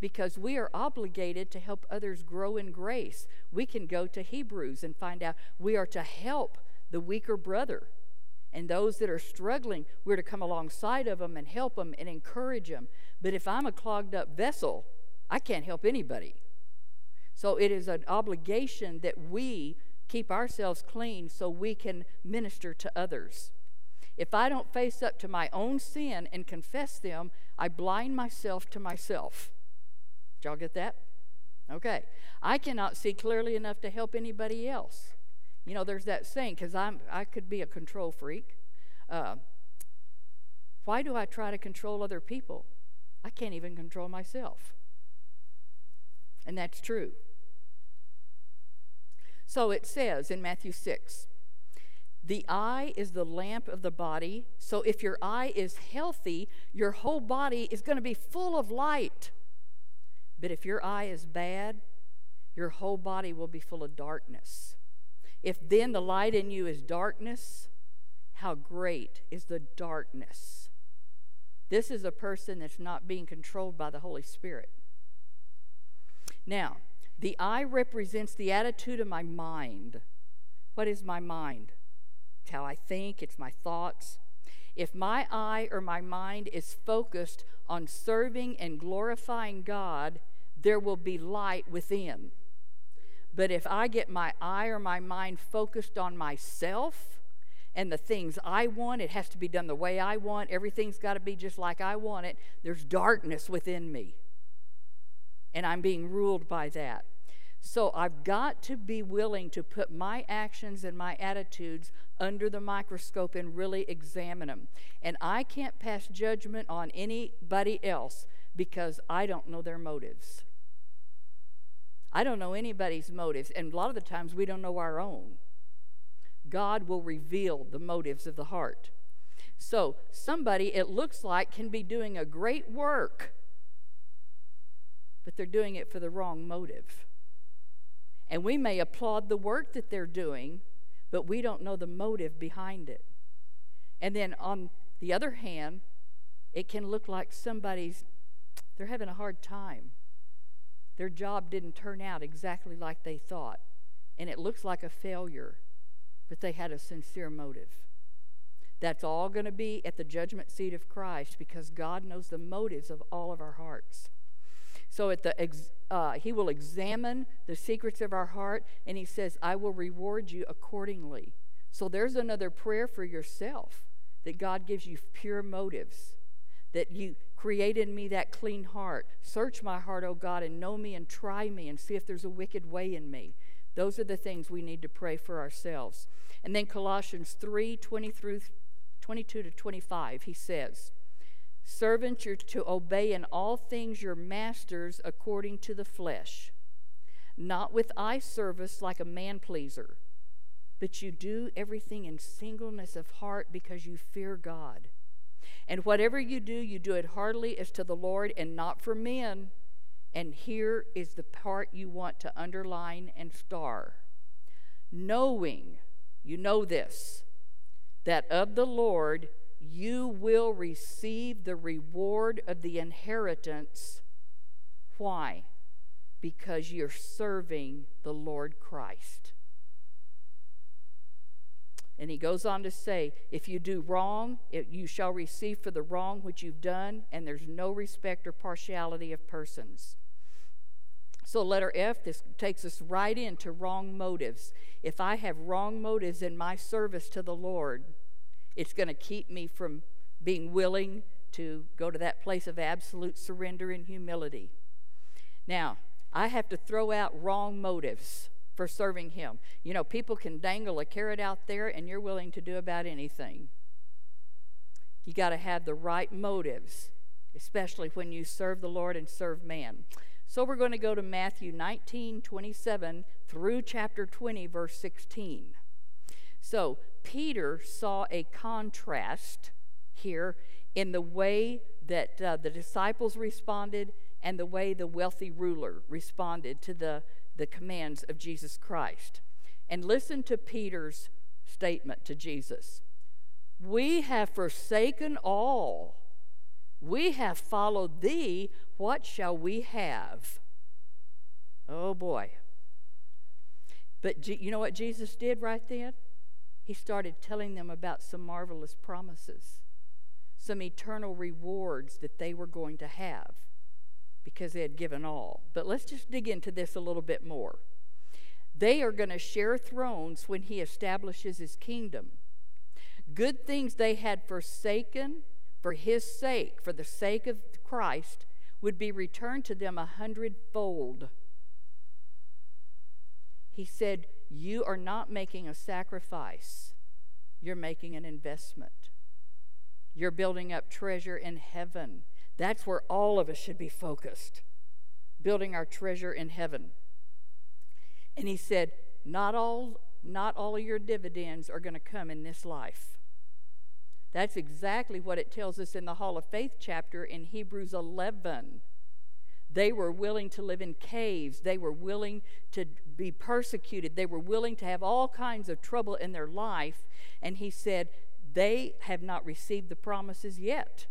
because we are obligated to help others grow in grace. We can go to Hebrews and find out we are to help the weaker brother. And those that are struggling, we're to come alongside of them and help them and encourage them. But if I'm a clogged up vessel, I can't help anybody. So it is an obligation that we keep ourselves clean so we can minister to others. If I don't face up to my own sin and confess them, I blind myself to myself. Y'all get that? Okay. I cannot see clearly enough to help anybody else. You know, there's that saying, because I could be a control freak. Uh, why do I try to control other people? I can't even control myself. And that's true. So it says in Matthew 6 the eye is the lamp of the body. So if your eye is healthy, your whole body is going to be full of light. But if your eye is bad, your whole body will be full of darkness. If then the light in you is darkness, how great is the darkness? This is a person that's not being controlled by the Holy Spirit. Now, the eye represents the attitude of my mind. What is my mind? It's how I think, it's my thoughts. If my eye or my mind is focused on serving and glorifying God, there will be light within. But if I get my eye or my mind focused on myself and the things I want, it has to be done the way I want, everything's got to be just like I want it, there's darkness within me. And I'm being ruled by that. So I've got to be willing to put my actions and my attitudes under the microscope and really examine them. And I can't pass judgment on anybody else because I don't know their motives. I don't know anybody's motives, and a lot of the times we don't know our own. God will reveal the motives of the heart. So, somebody it looks like can be doing a great work, but they're doing it for the wrong motive. And we may applaud the work that they're doing, but we don't know the motive behind it. And then on the other hand, it can look like somebody's, they're having a hard time. Their job didn't turn out exactly like they thought, and it looks like a failure, but they had a sincere motive. That's all going to be at the judgment seat of Christ because God knows the motives of all of our hearts. So at the uh, he will examine the secrets of our heart, and he says, "I will reward you accordingly." So there's another prayer for yourself that God gives you pure motives, that you create in me that clean heart. Search my heart, O God, and know me and try me and see if there's a wicked way in me. Those are the things we need to pray for ourselves. And then Colossians 3 20 through 22 to 25, he says, Servants, you're to obey in all things your masters according to the flesh, not with eye service like a man pleaser, but you do everything in singleness of heart because you fear God. And whatever you do, you do it heartily as to the Lord and not for men. And here is the part you want to underline and star. Knowing, you know this, that of the Lord you will receive the reward of the inheritance. Why? Because you're serving the Lord Christ. And he goes on to say, If you do wrong, it, you shall receive for the wrong which you've done, and there's no respect or partiality of persons. So, letter F, this takes us right into wrong motives. If I have wrong motives in my service to the Lord, It's going to keep me from being willing to go to that place of absolute surrender and humility. Now, I have to throw out wrong motives for serving Him. You know, people can dangle a carrot out there and you're willing to do about anything. You got to have the right motives, especially when you serve the Lord and serve man. So we're going to go to Matthew 19, 27 through chapter 20, verse 16. So Peter saw a contrast here in the way that uh, the disciples responded and the way the wealthy ruler responded to the, the commands of Jesus Christ. And listen to Peter's statement to Jesus We have forsaken all, we have followed thee. What shall we have? Oh boy. But you know what Jesus did right then? He started telling them about some marvelous promises, some eternal rewards that they were going to have because they had given all. But let's just dig into this a little bit more. They are going to share thrones when he establishes his kingdom. Good things they had forsaken for his sake, for the sake of Christ, would be returned to them a hundredfold. He said, You are not making a sacrifice, you're making an investment. You're building up treasure in heaven. That's where all of us should be focused, building our treasure in heaven. And he said, Not all, not all of your dividends are going to come in this life. That's exactly what it tells us in the Hall of Faith chapter in Hebrews 11. They were willing to live in caves. They were willing to be persecuted. They were willing to have all kinds of trouble in their life. And he said, They have not received the promises yet.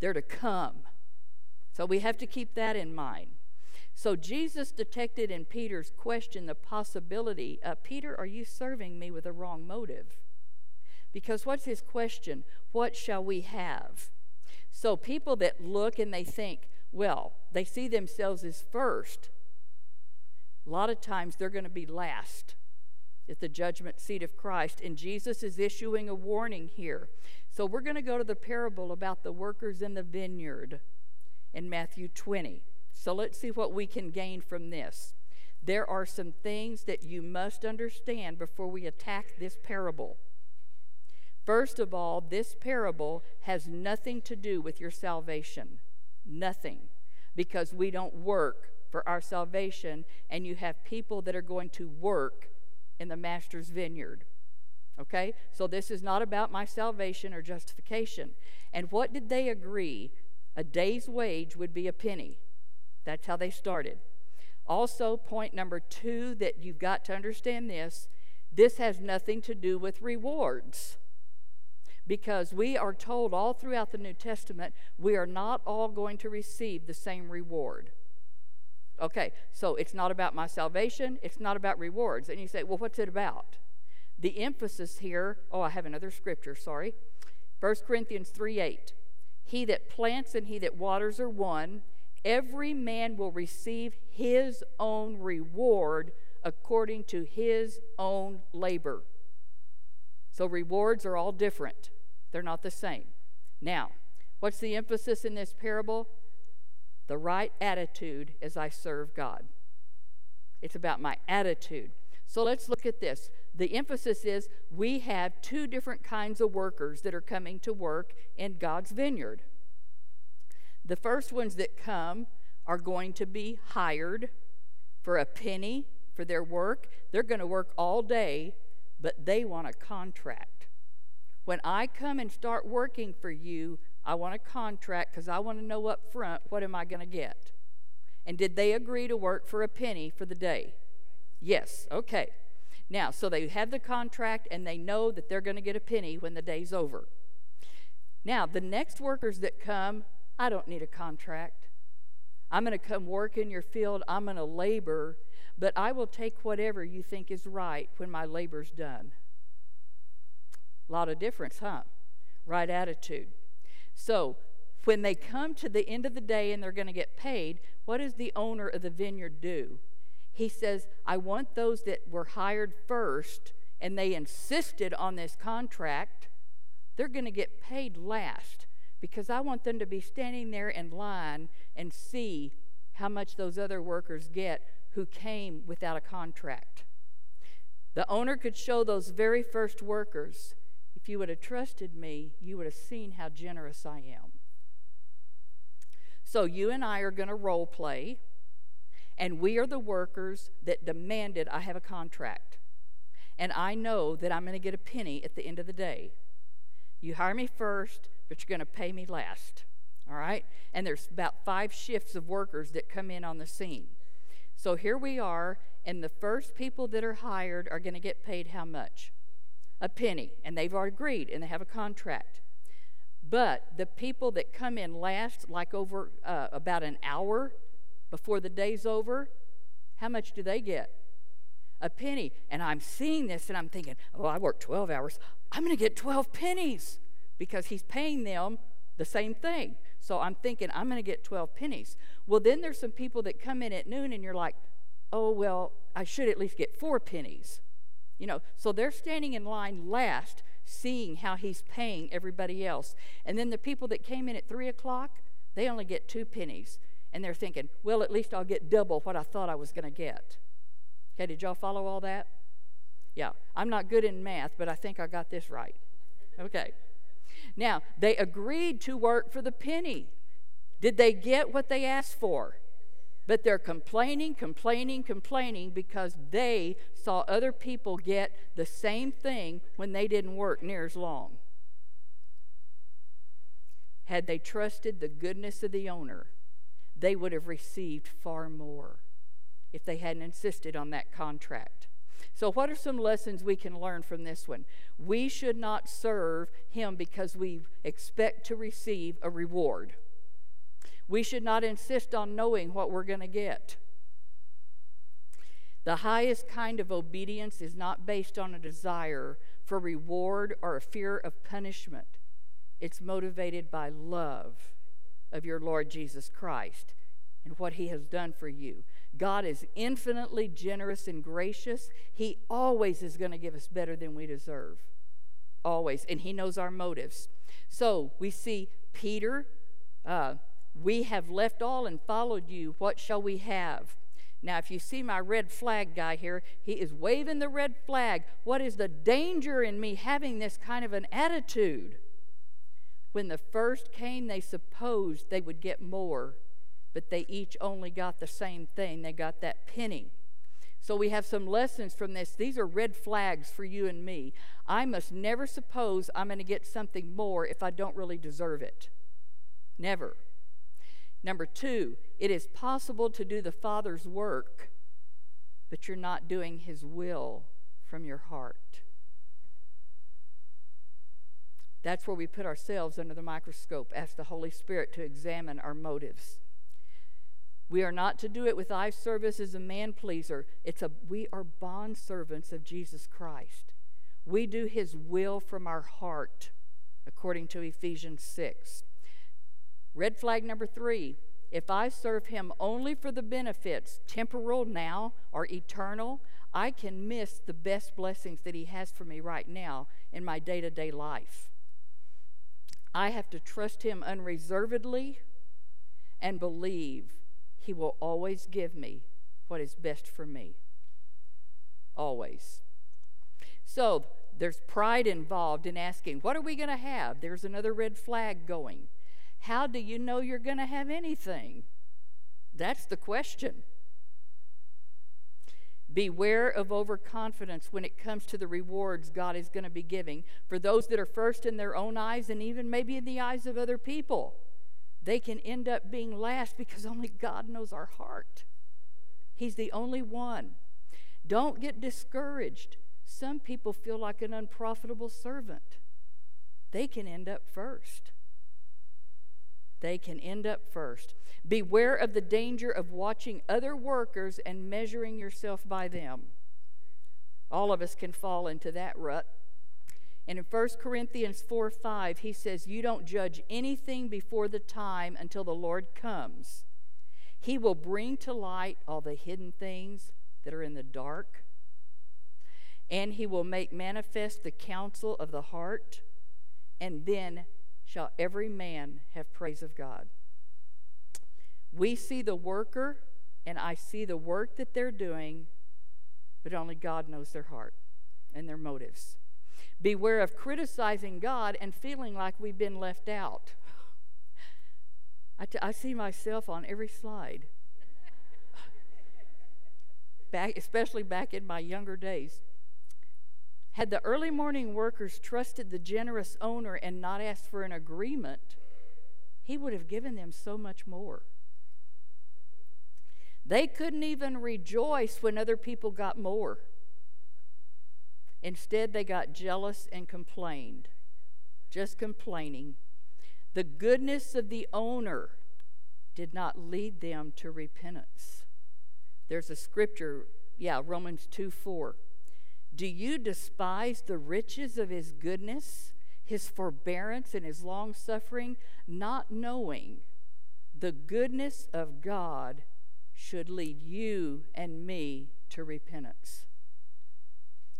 They're to come. So we have to keep that in mind. So Jesus detected in Peter's question the possibility uh, Peter, are you serving me with a wrong motive? Because what's his question? What shall we have? So people that look and they think, well, they see themselves as first. A lot of times they're going to be last at the judgment seat of Christ. And Jesus is issuing a warning here. So we're going to go to the parable about the workers in the vineyard in Matthew 20. So let's see what we can gain from this. There are some things that you must understand before we attack this parable. First of all, this parable has nothing to do with your salvation. Nothing. Because we don't work for our salvation, and you have people that are going to work in the Master's vineyard. Okay? So this is not about my salvation or justification. And what did they agree? A day's wage would be a penny. That's how they started. Also, point number two that you've got to understand this this has nothing to do with rewards because we are told all throughout the New Testament we are not all going to receive the same reward. Okay, so it's not about my salvation, it's not about rewards. And you say, well, what's it about? The emphasis here, oh, I have another scripture, sorry. 1 Corinthians 3 8. He that plants and he that waters are one. Every man will receive his own reward according to his own labor. So rewards are all different. They're not the same. Now, what's the emphasis in this parable? The right attitude as I serve God. It's about my attitude. So let's look at this. The emphasis is we have two different kinds of workers that are coming to work in God's vineyard. The first ones that come are going to be hired for a penny for their work. They're going to work all day, but they want a contract. When I come and start working for you, I want a contract because I want to know up front what am I going to get. And did they agree to work for a penny for the day? Yes. Okay. Now, so they have the contract and they know that they're going to get a penny when the day's over. Now, the next workers that come, I don't need a contract. I'm going to come work in your field. I'm going to labor, but I will take whatever you think is right when my labor's done. A lot of difference, huh? Right attitude. So, when they come to the end of the day and they're going to get paid, what does the owner of the vineyard do? He says, I want those that were hired first and they insisted on this contract. they're going to get paid last because I want them to be standing there in line and see how much those other workers get who came without a contract. The owner could show those very first workers if you would have trusted me, you would have seen how generous I am. So you and I are going to role play, and we are the workers that demanded I have a contract. And I know that I'm going to get a penny at the end of the day. You hire me first, but you're going to pay me last. All right? And there's about five shifts of workers that come in on the scene. So here we are, and the first people that are hired are going to get paid how much? A penny. And they've already agreed, and they have a contract. But the people that come in last, like over uh, about an hour before the day's over, how much do they get? A penny. And I'm seeing this and I'm thinking, oh, I work 12 hours. I'm going to get 12 pennies because he's paying them the same thing. So I'm thinking, I'm going to get 12 pennies. Well, then there's some people that come in at noon and you're like, oh, well, I should at least get four pennies. You know, so they're standing in line last seeing how he's paying everybody else. And then the people that came in at 3 o'clock, they only get two pennies. And they're thinking, well, at least I'll get double what I thought I was going to get. Okay, did y'all follow all that? Yeah, I'm not good in math, but I think I got this right. Okay. Now, they agreed to work for the penny. Did they get what they asked for? But they're complaining, complaining, complaining because they saw other people get the same thing when they didn't work near as long. Had they trusted the goodness of the owner, they would have received far more if they hadn't insisted on that contract. So, what are some lessons we can learn from this one? We should not serve Him because we expect to receive a reward. We should not insist on knowing what we're going to get. The highest kind of obedience is not based on a desire for reward or a fear of punishment. It's motivated by love of your Lord Jesus Christ and what he has done for you. God is infinitely generous and gracious. He always is going to give us better than we deserve. Always. And he knows our motives. So we see Peter. Uh, we have left all and followed you. What shall we have? Now, if you see my red flag guy here, he is waving the red flag. What is the danger in me having this kind of an attitude? When the first came, they supposed they would get more, but they each only got the same thing. They got that penny. So we have some lessons from this. These are red flags for you and me. I must never suppose I'm going to get something more if I don't really deserve it. Never. Number two, it is possible to do the Father's work, but you're not doing His will from your heart. That's where we put ourselves under the microscope, ask the Holy Spirit to examine our motives. We are not to do it with eye service as a man pleaser. It's a we are bond servants of Jesus Christ. We do his will from our heart, according to Ephesians 6. Red flag number three if I serve him only for the benefits, temporal now or eternal, I can miss the best blessings that he has for me right now in my day to day life. I have to trust him unreservedly and believe he will always give me what is best for me. Always. So there's pride involved in asking, What are we going to have? There's another red flag going. How do you know you're going to have anything? That's the question. Beware of overconfidence when it comes to the rewards God is going to be giving for those that are first in their own eyes and even maybe in the eyes of other people. They can end up being last because only God knows our heart. He's the only one. Don't get discouraged. Some people feel like an unprofitable servant. They can end up first they can end up first. Beware of the danger of watching other workers and measuring yourself by them. All of us can fall into that rut. And in 1 Corinthians 4 5, he says, You don't judge anything before the time until the Lord comes. He will bring to light all the hidden things that are in the dark, and he will make manifest the counsel of the heart and then shall every man have praise of God. We see the worker, and I see the work that they're doing, but only God knows their heart and their motives. Beware of criticizing God and feeling like we've been left out. I, t- I see myself on every slide. back, especially back in my younger days. Had the early morning workers trusted the generous owner and not asked for an agreement, he would have given them so much more. They couldn't even rejoice when other people got more. Instead, they got jealous and complained, just complaining. The goodness of the owner did not lead them to repentance. There's a scripture, yeah, Romans 2 4. Do you despise the riches of his goodness, his forbearance, and his long suffering, not knowing the goodness of God should lead you and me to repentance?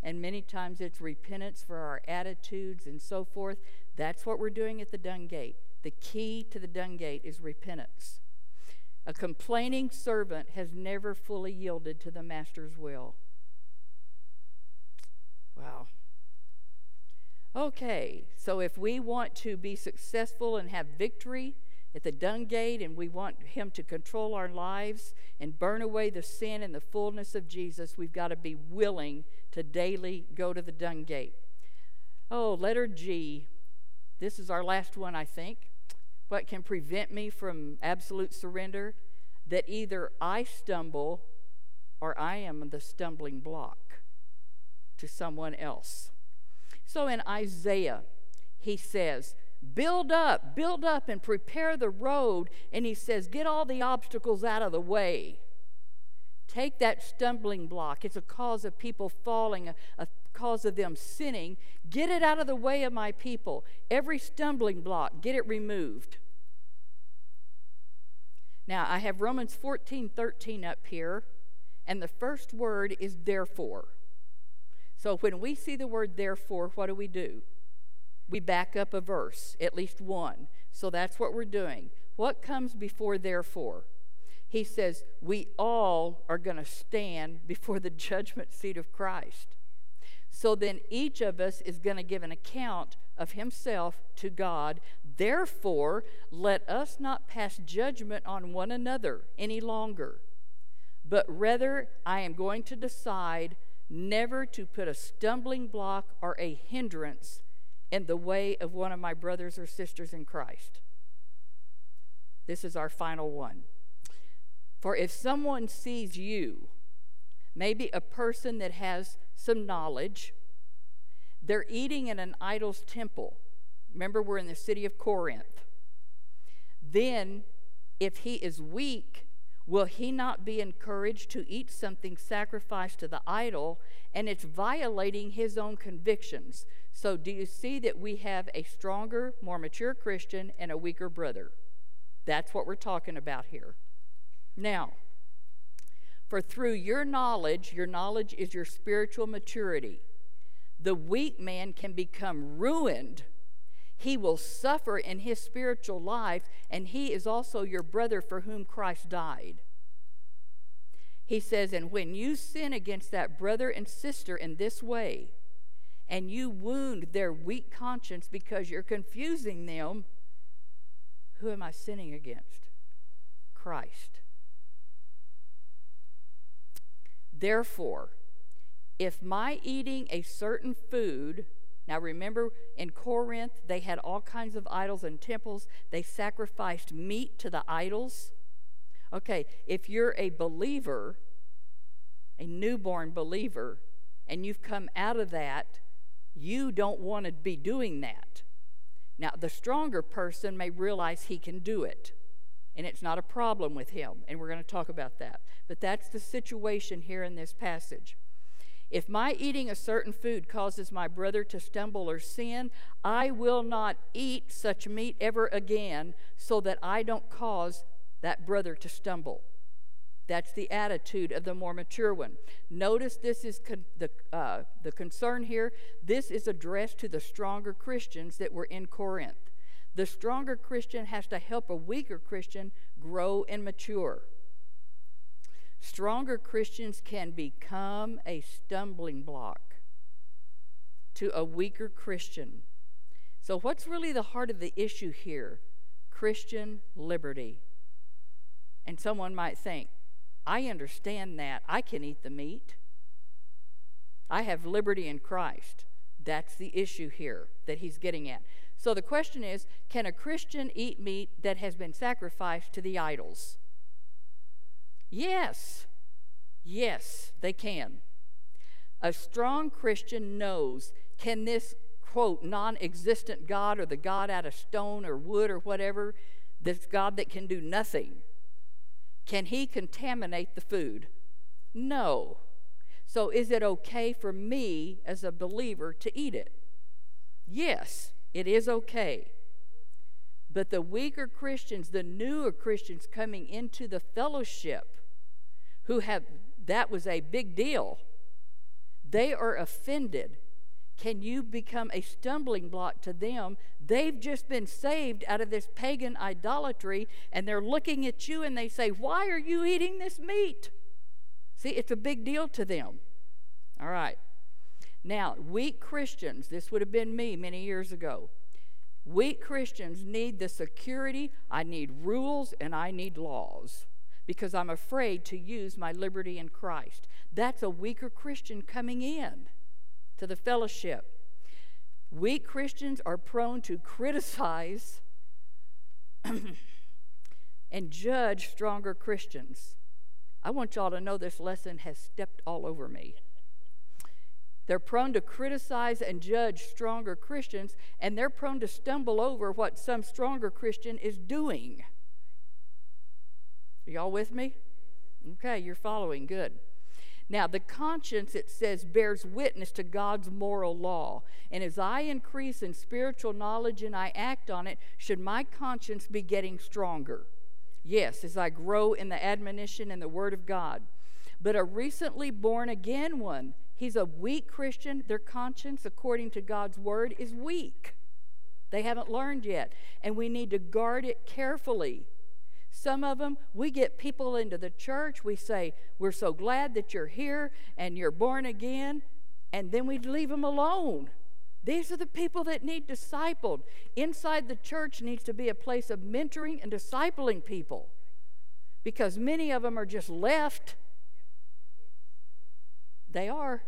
And many times it's repentance for our attitudes and so forth. That's what we're doing at the dung gate. The key to the dung gate is repentance. A complaining servant has never fully yielded to the master's will. Wow. Okay, so if we want to be successful and have victory at the dung gate and we want Him to control our lives and burn away the sin and the fullness of Jesus, we've got to be willing to daily go to the dung gate. Oh, letter G. This is our last one, I think. What can prevent me from absolute surrender? That either I stumble or I am the stumbling block to someone else. So in Isaiah, he says, Build up, build up, and prepare the road. And he says, Get all the obstacles out of the way. Take that stumbling block. It's a cause of people falling, a, a cause of them sinning. Get it out of the way of my people. Every stumbling block, get it removed. Now, I have Romans 14 13 up here, and the first word is therefore. So when we see the word therefore, what do we do? We back up a verse, at least one. So that's what we're doing. What comes before therefore? He says, We all are going to stand before the judgment seat of Christ. So then each of us is going to give an account of himself to God. Therefore, let us not pass judgment on one another any longer, but rather I am going to decide never to put a stumbling block or a hindrance in the way of one of my brothers or sisters in Christ. This is our final one. For if someone sees you, maybe a person that has some knowledge, they're eating in an idol's temple. Remember, we're in the city of Corinth. Then, if he is weak, will he not be encouraged to eat something sacrificed to the idol and it's violating his own convictions? So, do you see that we have a stronger, more mature Christian and a weaker brother? That's what we're talking about here. Now, for through your knowledge, your knowledge is your spiritual maturity, the weak man can become ruined. He will suffer in his spiritual life, and he is also your brother for whom Christ died. He says, And when you sin against that brother and sister in this way, and you wound their weak conscience because you're confusing them, who am I sinning against? Christ. Therefore, if my eating a certain food, now remember in Corinth, they had all kinds of idols and temples, they sacrificed meat to the idols. Okay, if you're a believer, a newborn believer, and you've come out of that, you don't want to be doing that. Now, the stronger person may realize he can do it and it's not a problem with him. And we're going to talk about that. But that's the situation here in this passage. If my eating a certain food causes my brother to stumble or sin, I will not eat such meat ever again so that I don't cause that brother to stumble. That's the attitude of the more mature one. Notice this is con- the, uh, the concern here. This is addressed to the stronger Christians that were in Corinth. The stronger Christian has to help a weaker Christian grow and mature. Stronger Christians can become a stumbling block to a weaker Christian. So, what's really the heart of the issue here? Christian liberty. And someone might think, I understand that. I can eat the meat. I have liberty in Christ. That's the issue here that he's getting at. So the question is can a Christian eat meat that has been sacrificed to the idols? Yes. Yes, they can. A strong Christian knows can this, quote, non existent God or the God out of stone or wood or whatever, this God that can do nothing, can he contaminate the food? No. So is it okay for me as a believer to eat it? Yes, it is okay. But the weaker Christians, the newer Christians coming into the fellowship, who have, that was a big deal, they are offended can you become a stumbling block to them? They've just been saved out of this pagan idolatry, and they're looking at you and they say, Why are you eating this meat? See, it's a big deal to them. All right. Now, weak Christians, this would have been me many years ago. Weak Christians need the security, I need rules, and I need laws because I'm afraid to use my liberty in Christ. That's a weaker Christian coming in to the fellowship. Weak Christians are prone to criticize and judge stronger Christians. I want y'all to know this lesson has stepped all over me. They're prone to criticize and judge stronger Christians, and they're prone to stumble over what some stronger Christian is doing. Are y'all with me? Okay, you're following. Good. Now, the conscience, it says, bears witness to God's moral law. And as I increase in spiritual knowledge and I act on it, should my conscience be getting stronger? Yes, as I grow in the admonition and the Word of God. But a recently born again one, he's a weak Christian. Their conscience, according to God's Word, is weak. They haven't learned yet. And we need to guard it carefully some of them, we get people into the church, we say, We're so glad that you're here and you're born again, and then we leave them alone. These are the people that need discipled. Inside the church needs to be a place of mentoring and discipling people because many of them are just left. They are.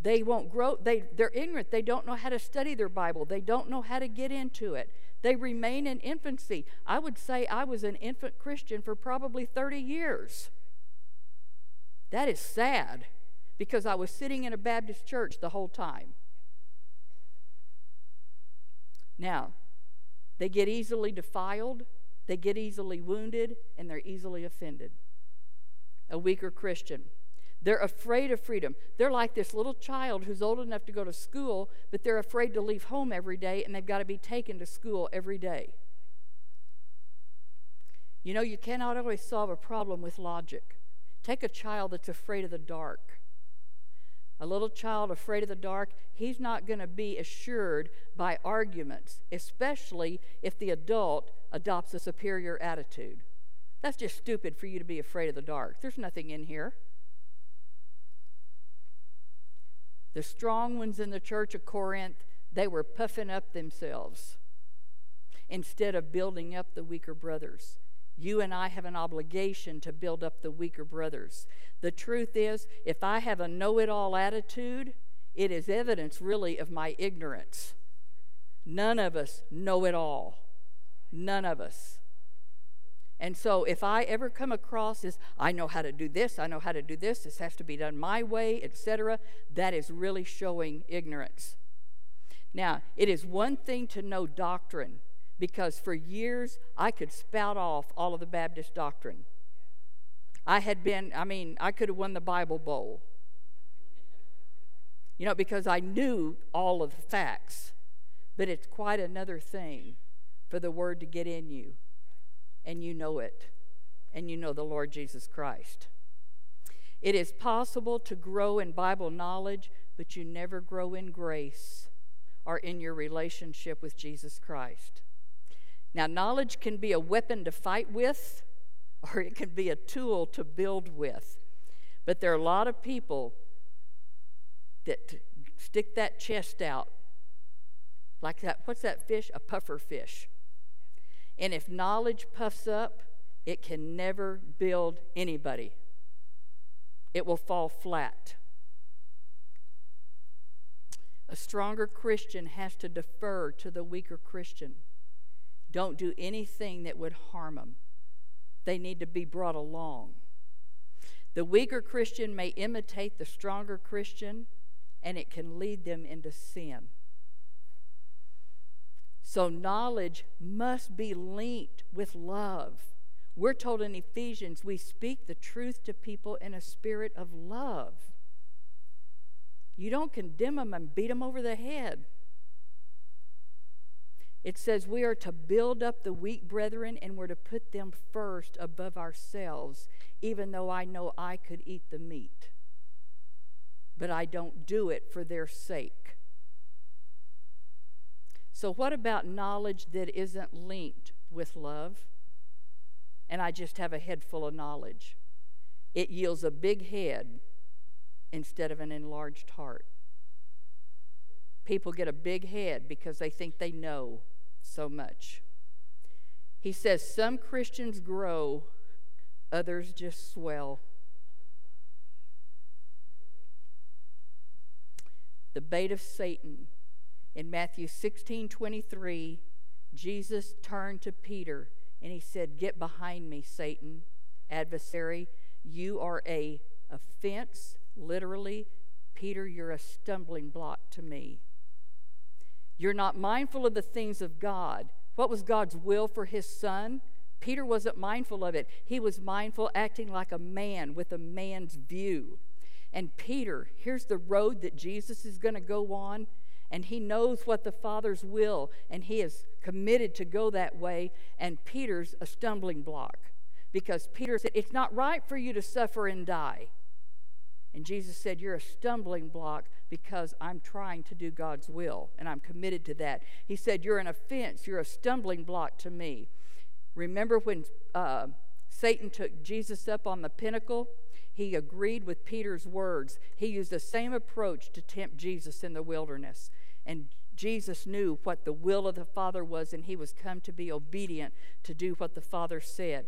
They won't grow. They, they're ignorant. They don't know how to study their Bible. They don't know how to get into it. They remain in infancy. I would say I was an infant Christian for probably 30 years. That is sad because I was sitting in a Baptist church the whole time. Now, they get easily defiled, they get easily wounded, and they're easily offended. A weaker Christian. They're afraid of freedom. They're like this little child who's old enough to go to school, but they're afraid to leave home every day and they've got to be taken to school every day. You know, you cannot always solve a problem with logic. Take a child that's afraid of the dark. A little child afraid of the dark, he's not going to be assured by arguments, especially if the adult adopts a superior attitude. That's just stupid for you to be afraid of the dark. There's nothing in here. The strong ones in the church of Corinth, they were puffing up themselves instead of building up the weaker brothers. You and I have an obligation to build up the weaker brothers. The truth is, if I have a know it all attitude, it is evidence really of my ignorance. None of us know it all. None of us. And so if I ever come across this, I know how to do this, I know how to do this, this has to be done my way, etc., that is really showing ignorance. Now, it is one thing to know doctrine, because for years I could spout off all of the Baptist doctrine. I had been, I mean, I could have won the Bible Bowl. You know, because I knew all of the facts. But it's quite another thing for the word to get in you and you know it and you know the Lord Jesus Christ. It is possible to grow in Bible knowledge, but you never grow in grace or in your relationship with Jesus Christ. Now, knowledge can be a weapon to fight with, or it can be a tool to build with. But there are a lot of people that stick that chest out like that. What's that fish? A puffer fish. And if knowledge puffs up, it can never build anybody, it will fall flat. A stronger Christian has to defer to the weaker Christian. Don't do anything that would harm them. They need to be brought along. The weaker Christian may imitate the stronger Christian, and it can lead them into sin. So, knowledge must be linked with love. We're told in Ephesians we speak the truth to people in a spirit of love. You don't condemn them and beat them over the head. It says we are to build up the weak brethren and we're to put them first above ourselves, even though I know I could eat the meat. But I don't do it for their sake. So, what about knowledge that isn't linked with love? And I just have a head full of knowledge. It yields a big head instead of an enlarged heart. People get a big head because they think they know so much. He says some Christians grow, others just swell. The bait of Satan in Matthew 16 23, Jesus turned to Peter and he said, Get behind me, Satan, adversary. You are a offense, literally. Peter, you're a stumbling block to me. You're not mindful of the things of God. What was God's will for his son? Peter wasn't mindful of it. He was mindful, acting like a man with a man's view. And Peter, here's the road that Jesus is going to go on and he knows what the Father's will, and he is committed to go that way. And Peter's a stumbling block because Peter said, It's not right for you to suffer and die. And Jesus said, You're a stumbling block because I'm trying to do God's will, and I'm committed to that. He said, You're an offense, you're a stumbling block to me. Remember when uh, Satan took Jesus up on the pinnacle? He agreed with Peter's words. He used the same approach to tempt Jesus in the wilderness. And Jesus knew what the will of the Father was, and he was come to be obedient to do what the Father said.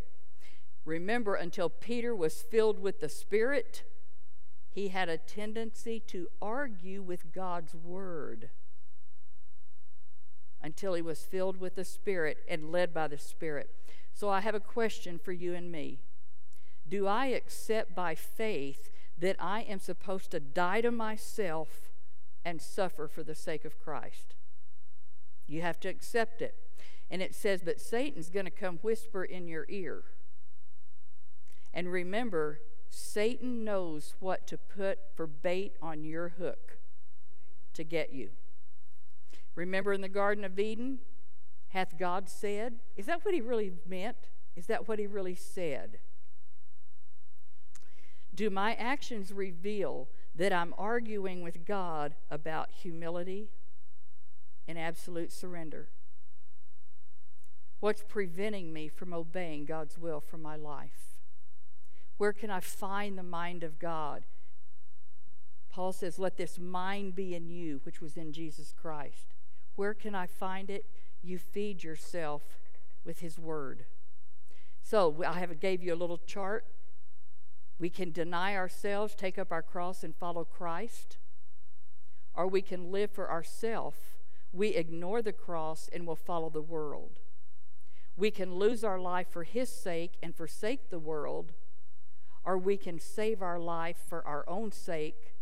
Remember, until Peter was filled with the Spirit, he had a tendency to argue with God's Word until he was filled with the Spirit and led by the Spirit. So I have a question for you and me. Do I accept by faith that I am supposed to die to myself and suffer for the sake of Christ. You have to accept it. And it says, but Satan's going to come whisper in your ear. And remember, Satan knows what to put for bait on your hook to get you. Remember in the Garden of Eden, hath God said? Is that what he really meant? Is that what he really said? Do my actions reveal that I'm arguing with God about humility and absolute surrender? What's preventing me from obeying God's will for my life? Where can I find the mind of God? Paul says, Let this mind be in you, which was in Jesus Christ. Where can I find it? You feed yourself with His Word. So I have gave you a little chart we can deny ourselves, take up our cross, and follow Christ, or we can live for ourselves. We ignore the cross and will follow the world. We can lose our life for His sake and forsake the world, or we can save our life for our own sake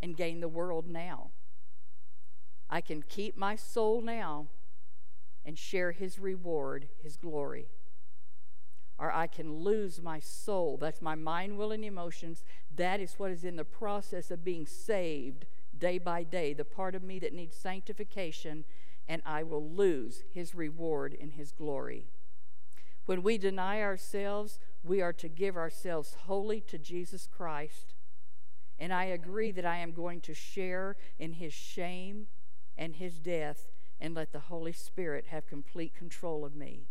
and gain the world now. I can keep my soul now and share His reward, His glory or I can lose my soul. That's my mind, will, and emotions. That is what is in the process of being saved day by day, the part of me that needs sanctification, and I will lose his reward in his glory. When we deny ourselves, we are to give ourselves wholly to Jesus Christ. And I agree that I am going to share in his shame and his death and let the Holy Spirit have complete control of me.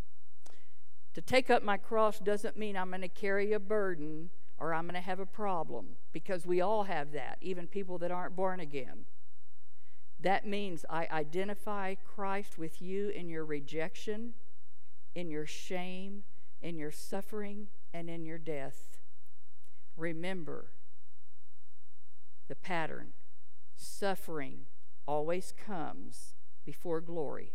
To take up my cross doesn't mean I'm going to carry a burden or I'm going to have a problem, because we all have that, even people that aren't born again. That means I identify Christ with you in your rejection, in your shame, in your suffering, and in your death. Remember the pattern suffering always comes before glory.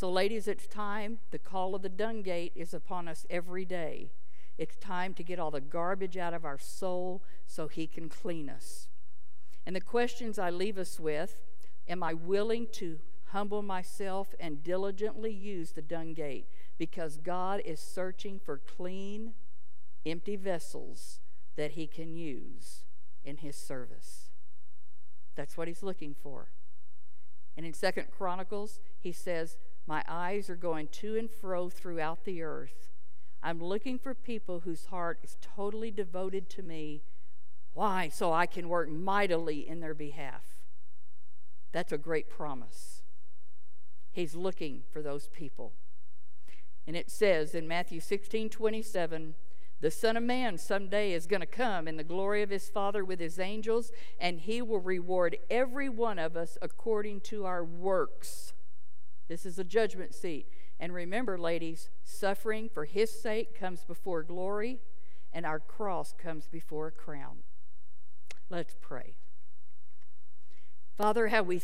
So, ladies, it's time. The call of the dung gate is upon us every day. It's time to get all the garbage out of our soul so He can clean us. And the questions I leave us with Am I willing to humble myself and diligently use the dung gate? Because God is searching for clean, empty vessels that He can use in His service. That's what He's looking for. And in Second Chronicles, He says, My eyes are going to and fro throughout the earth. I'm looking for people whose heart is totally devoted to me. Why? So I can work mightily in their behalf. That's a great promise. He's looking for those people. And it says in Matthew 16 27, the Son of Man someday is going to come in the glory of his Father with his angels, and he will reward every one of us according to our works. This is a judgment seat. And remember, ladies, suffering for his sake comes before glory, and our cross comes before a crown. Let's pray. Father, how we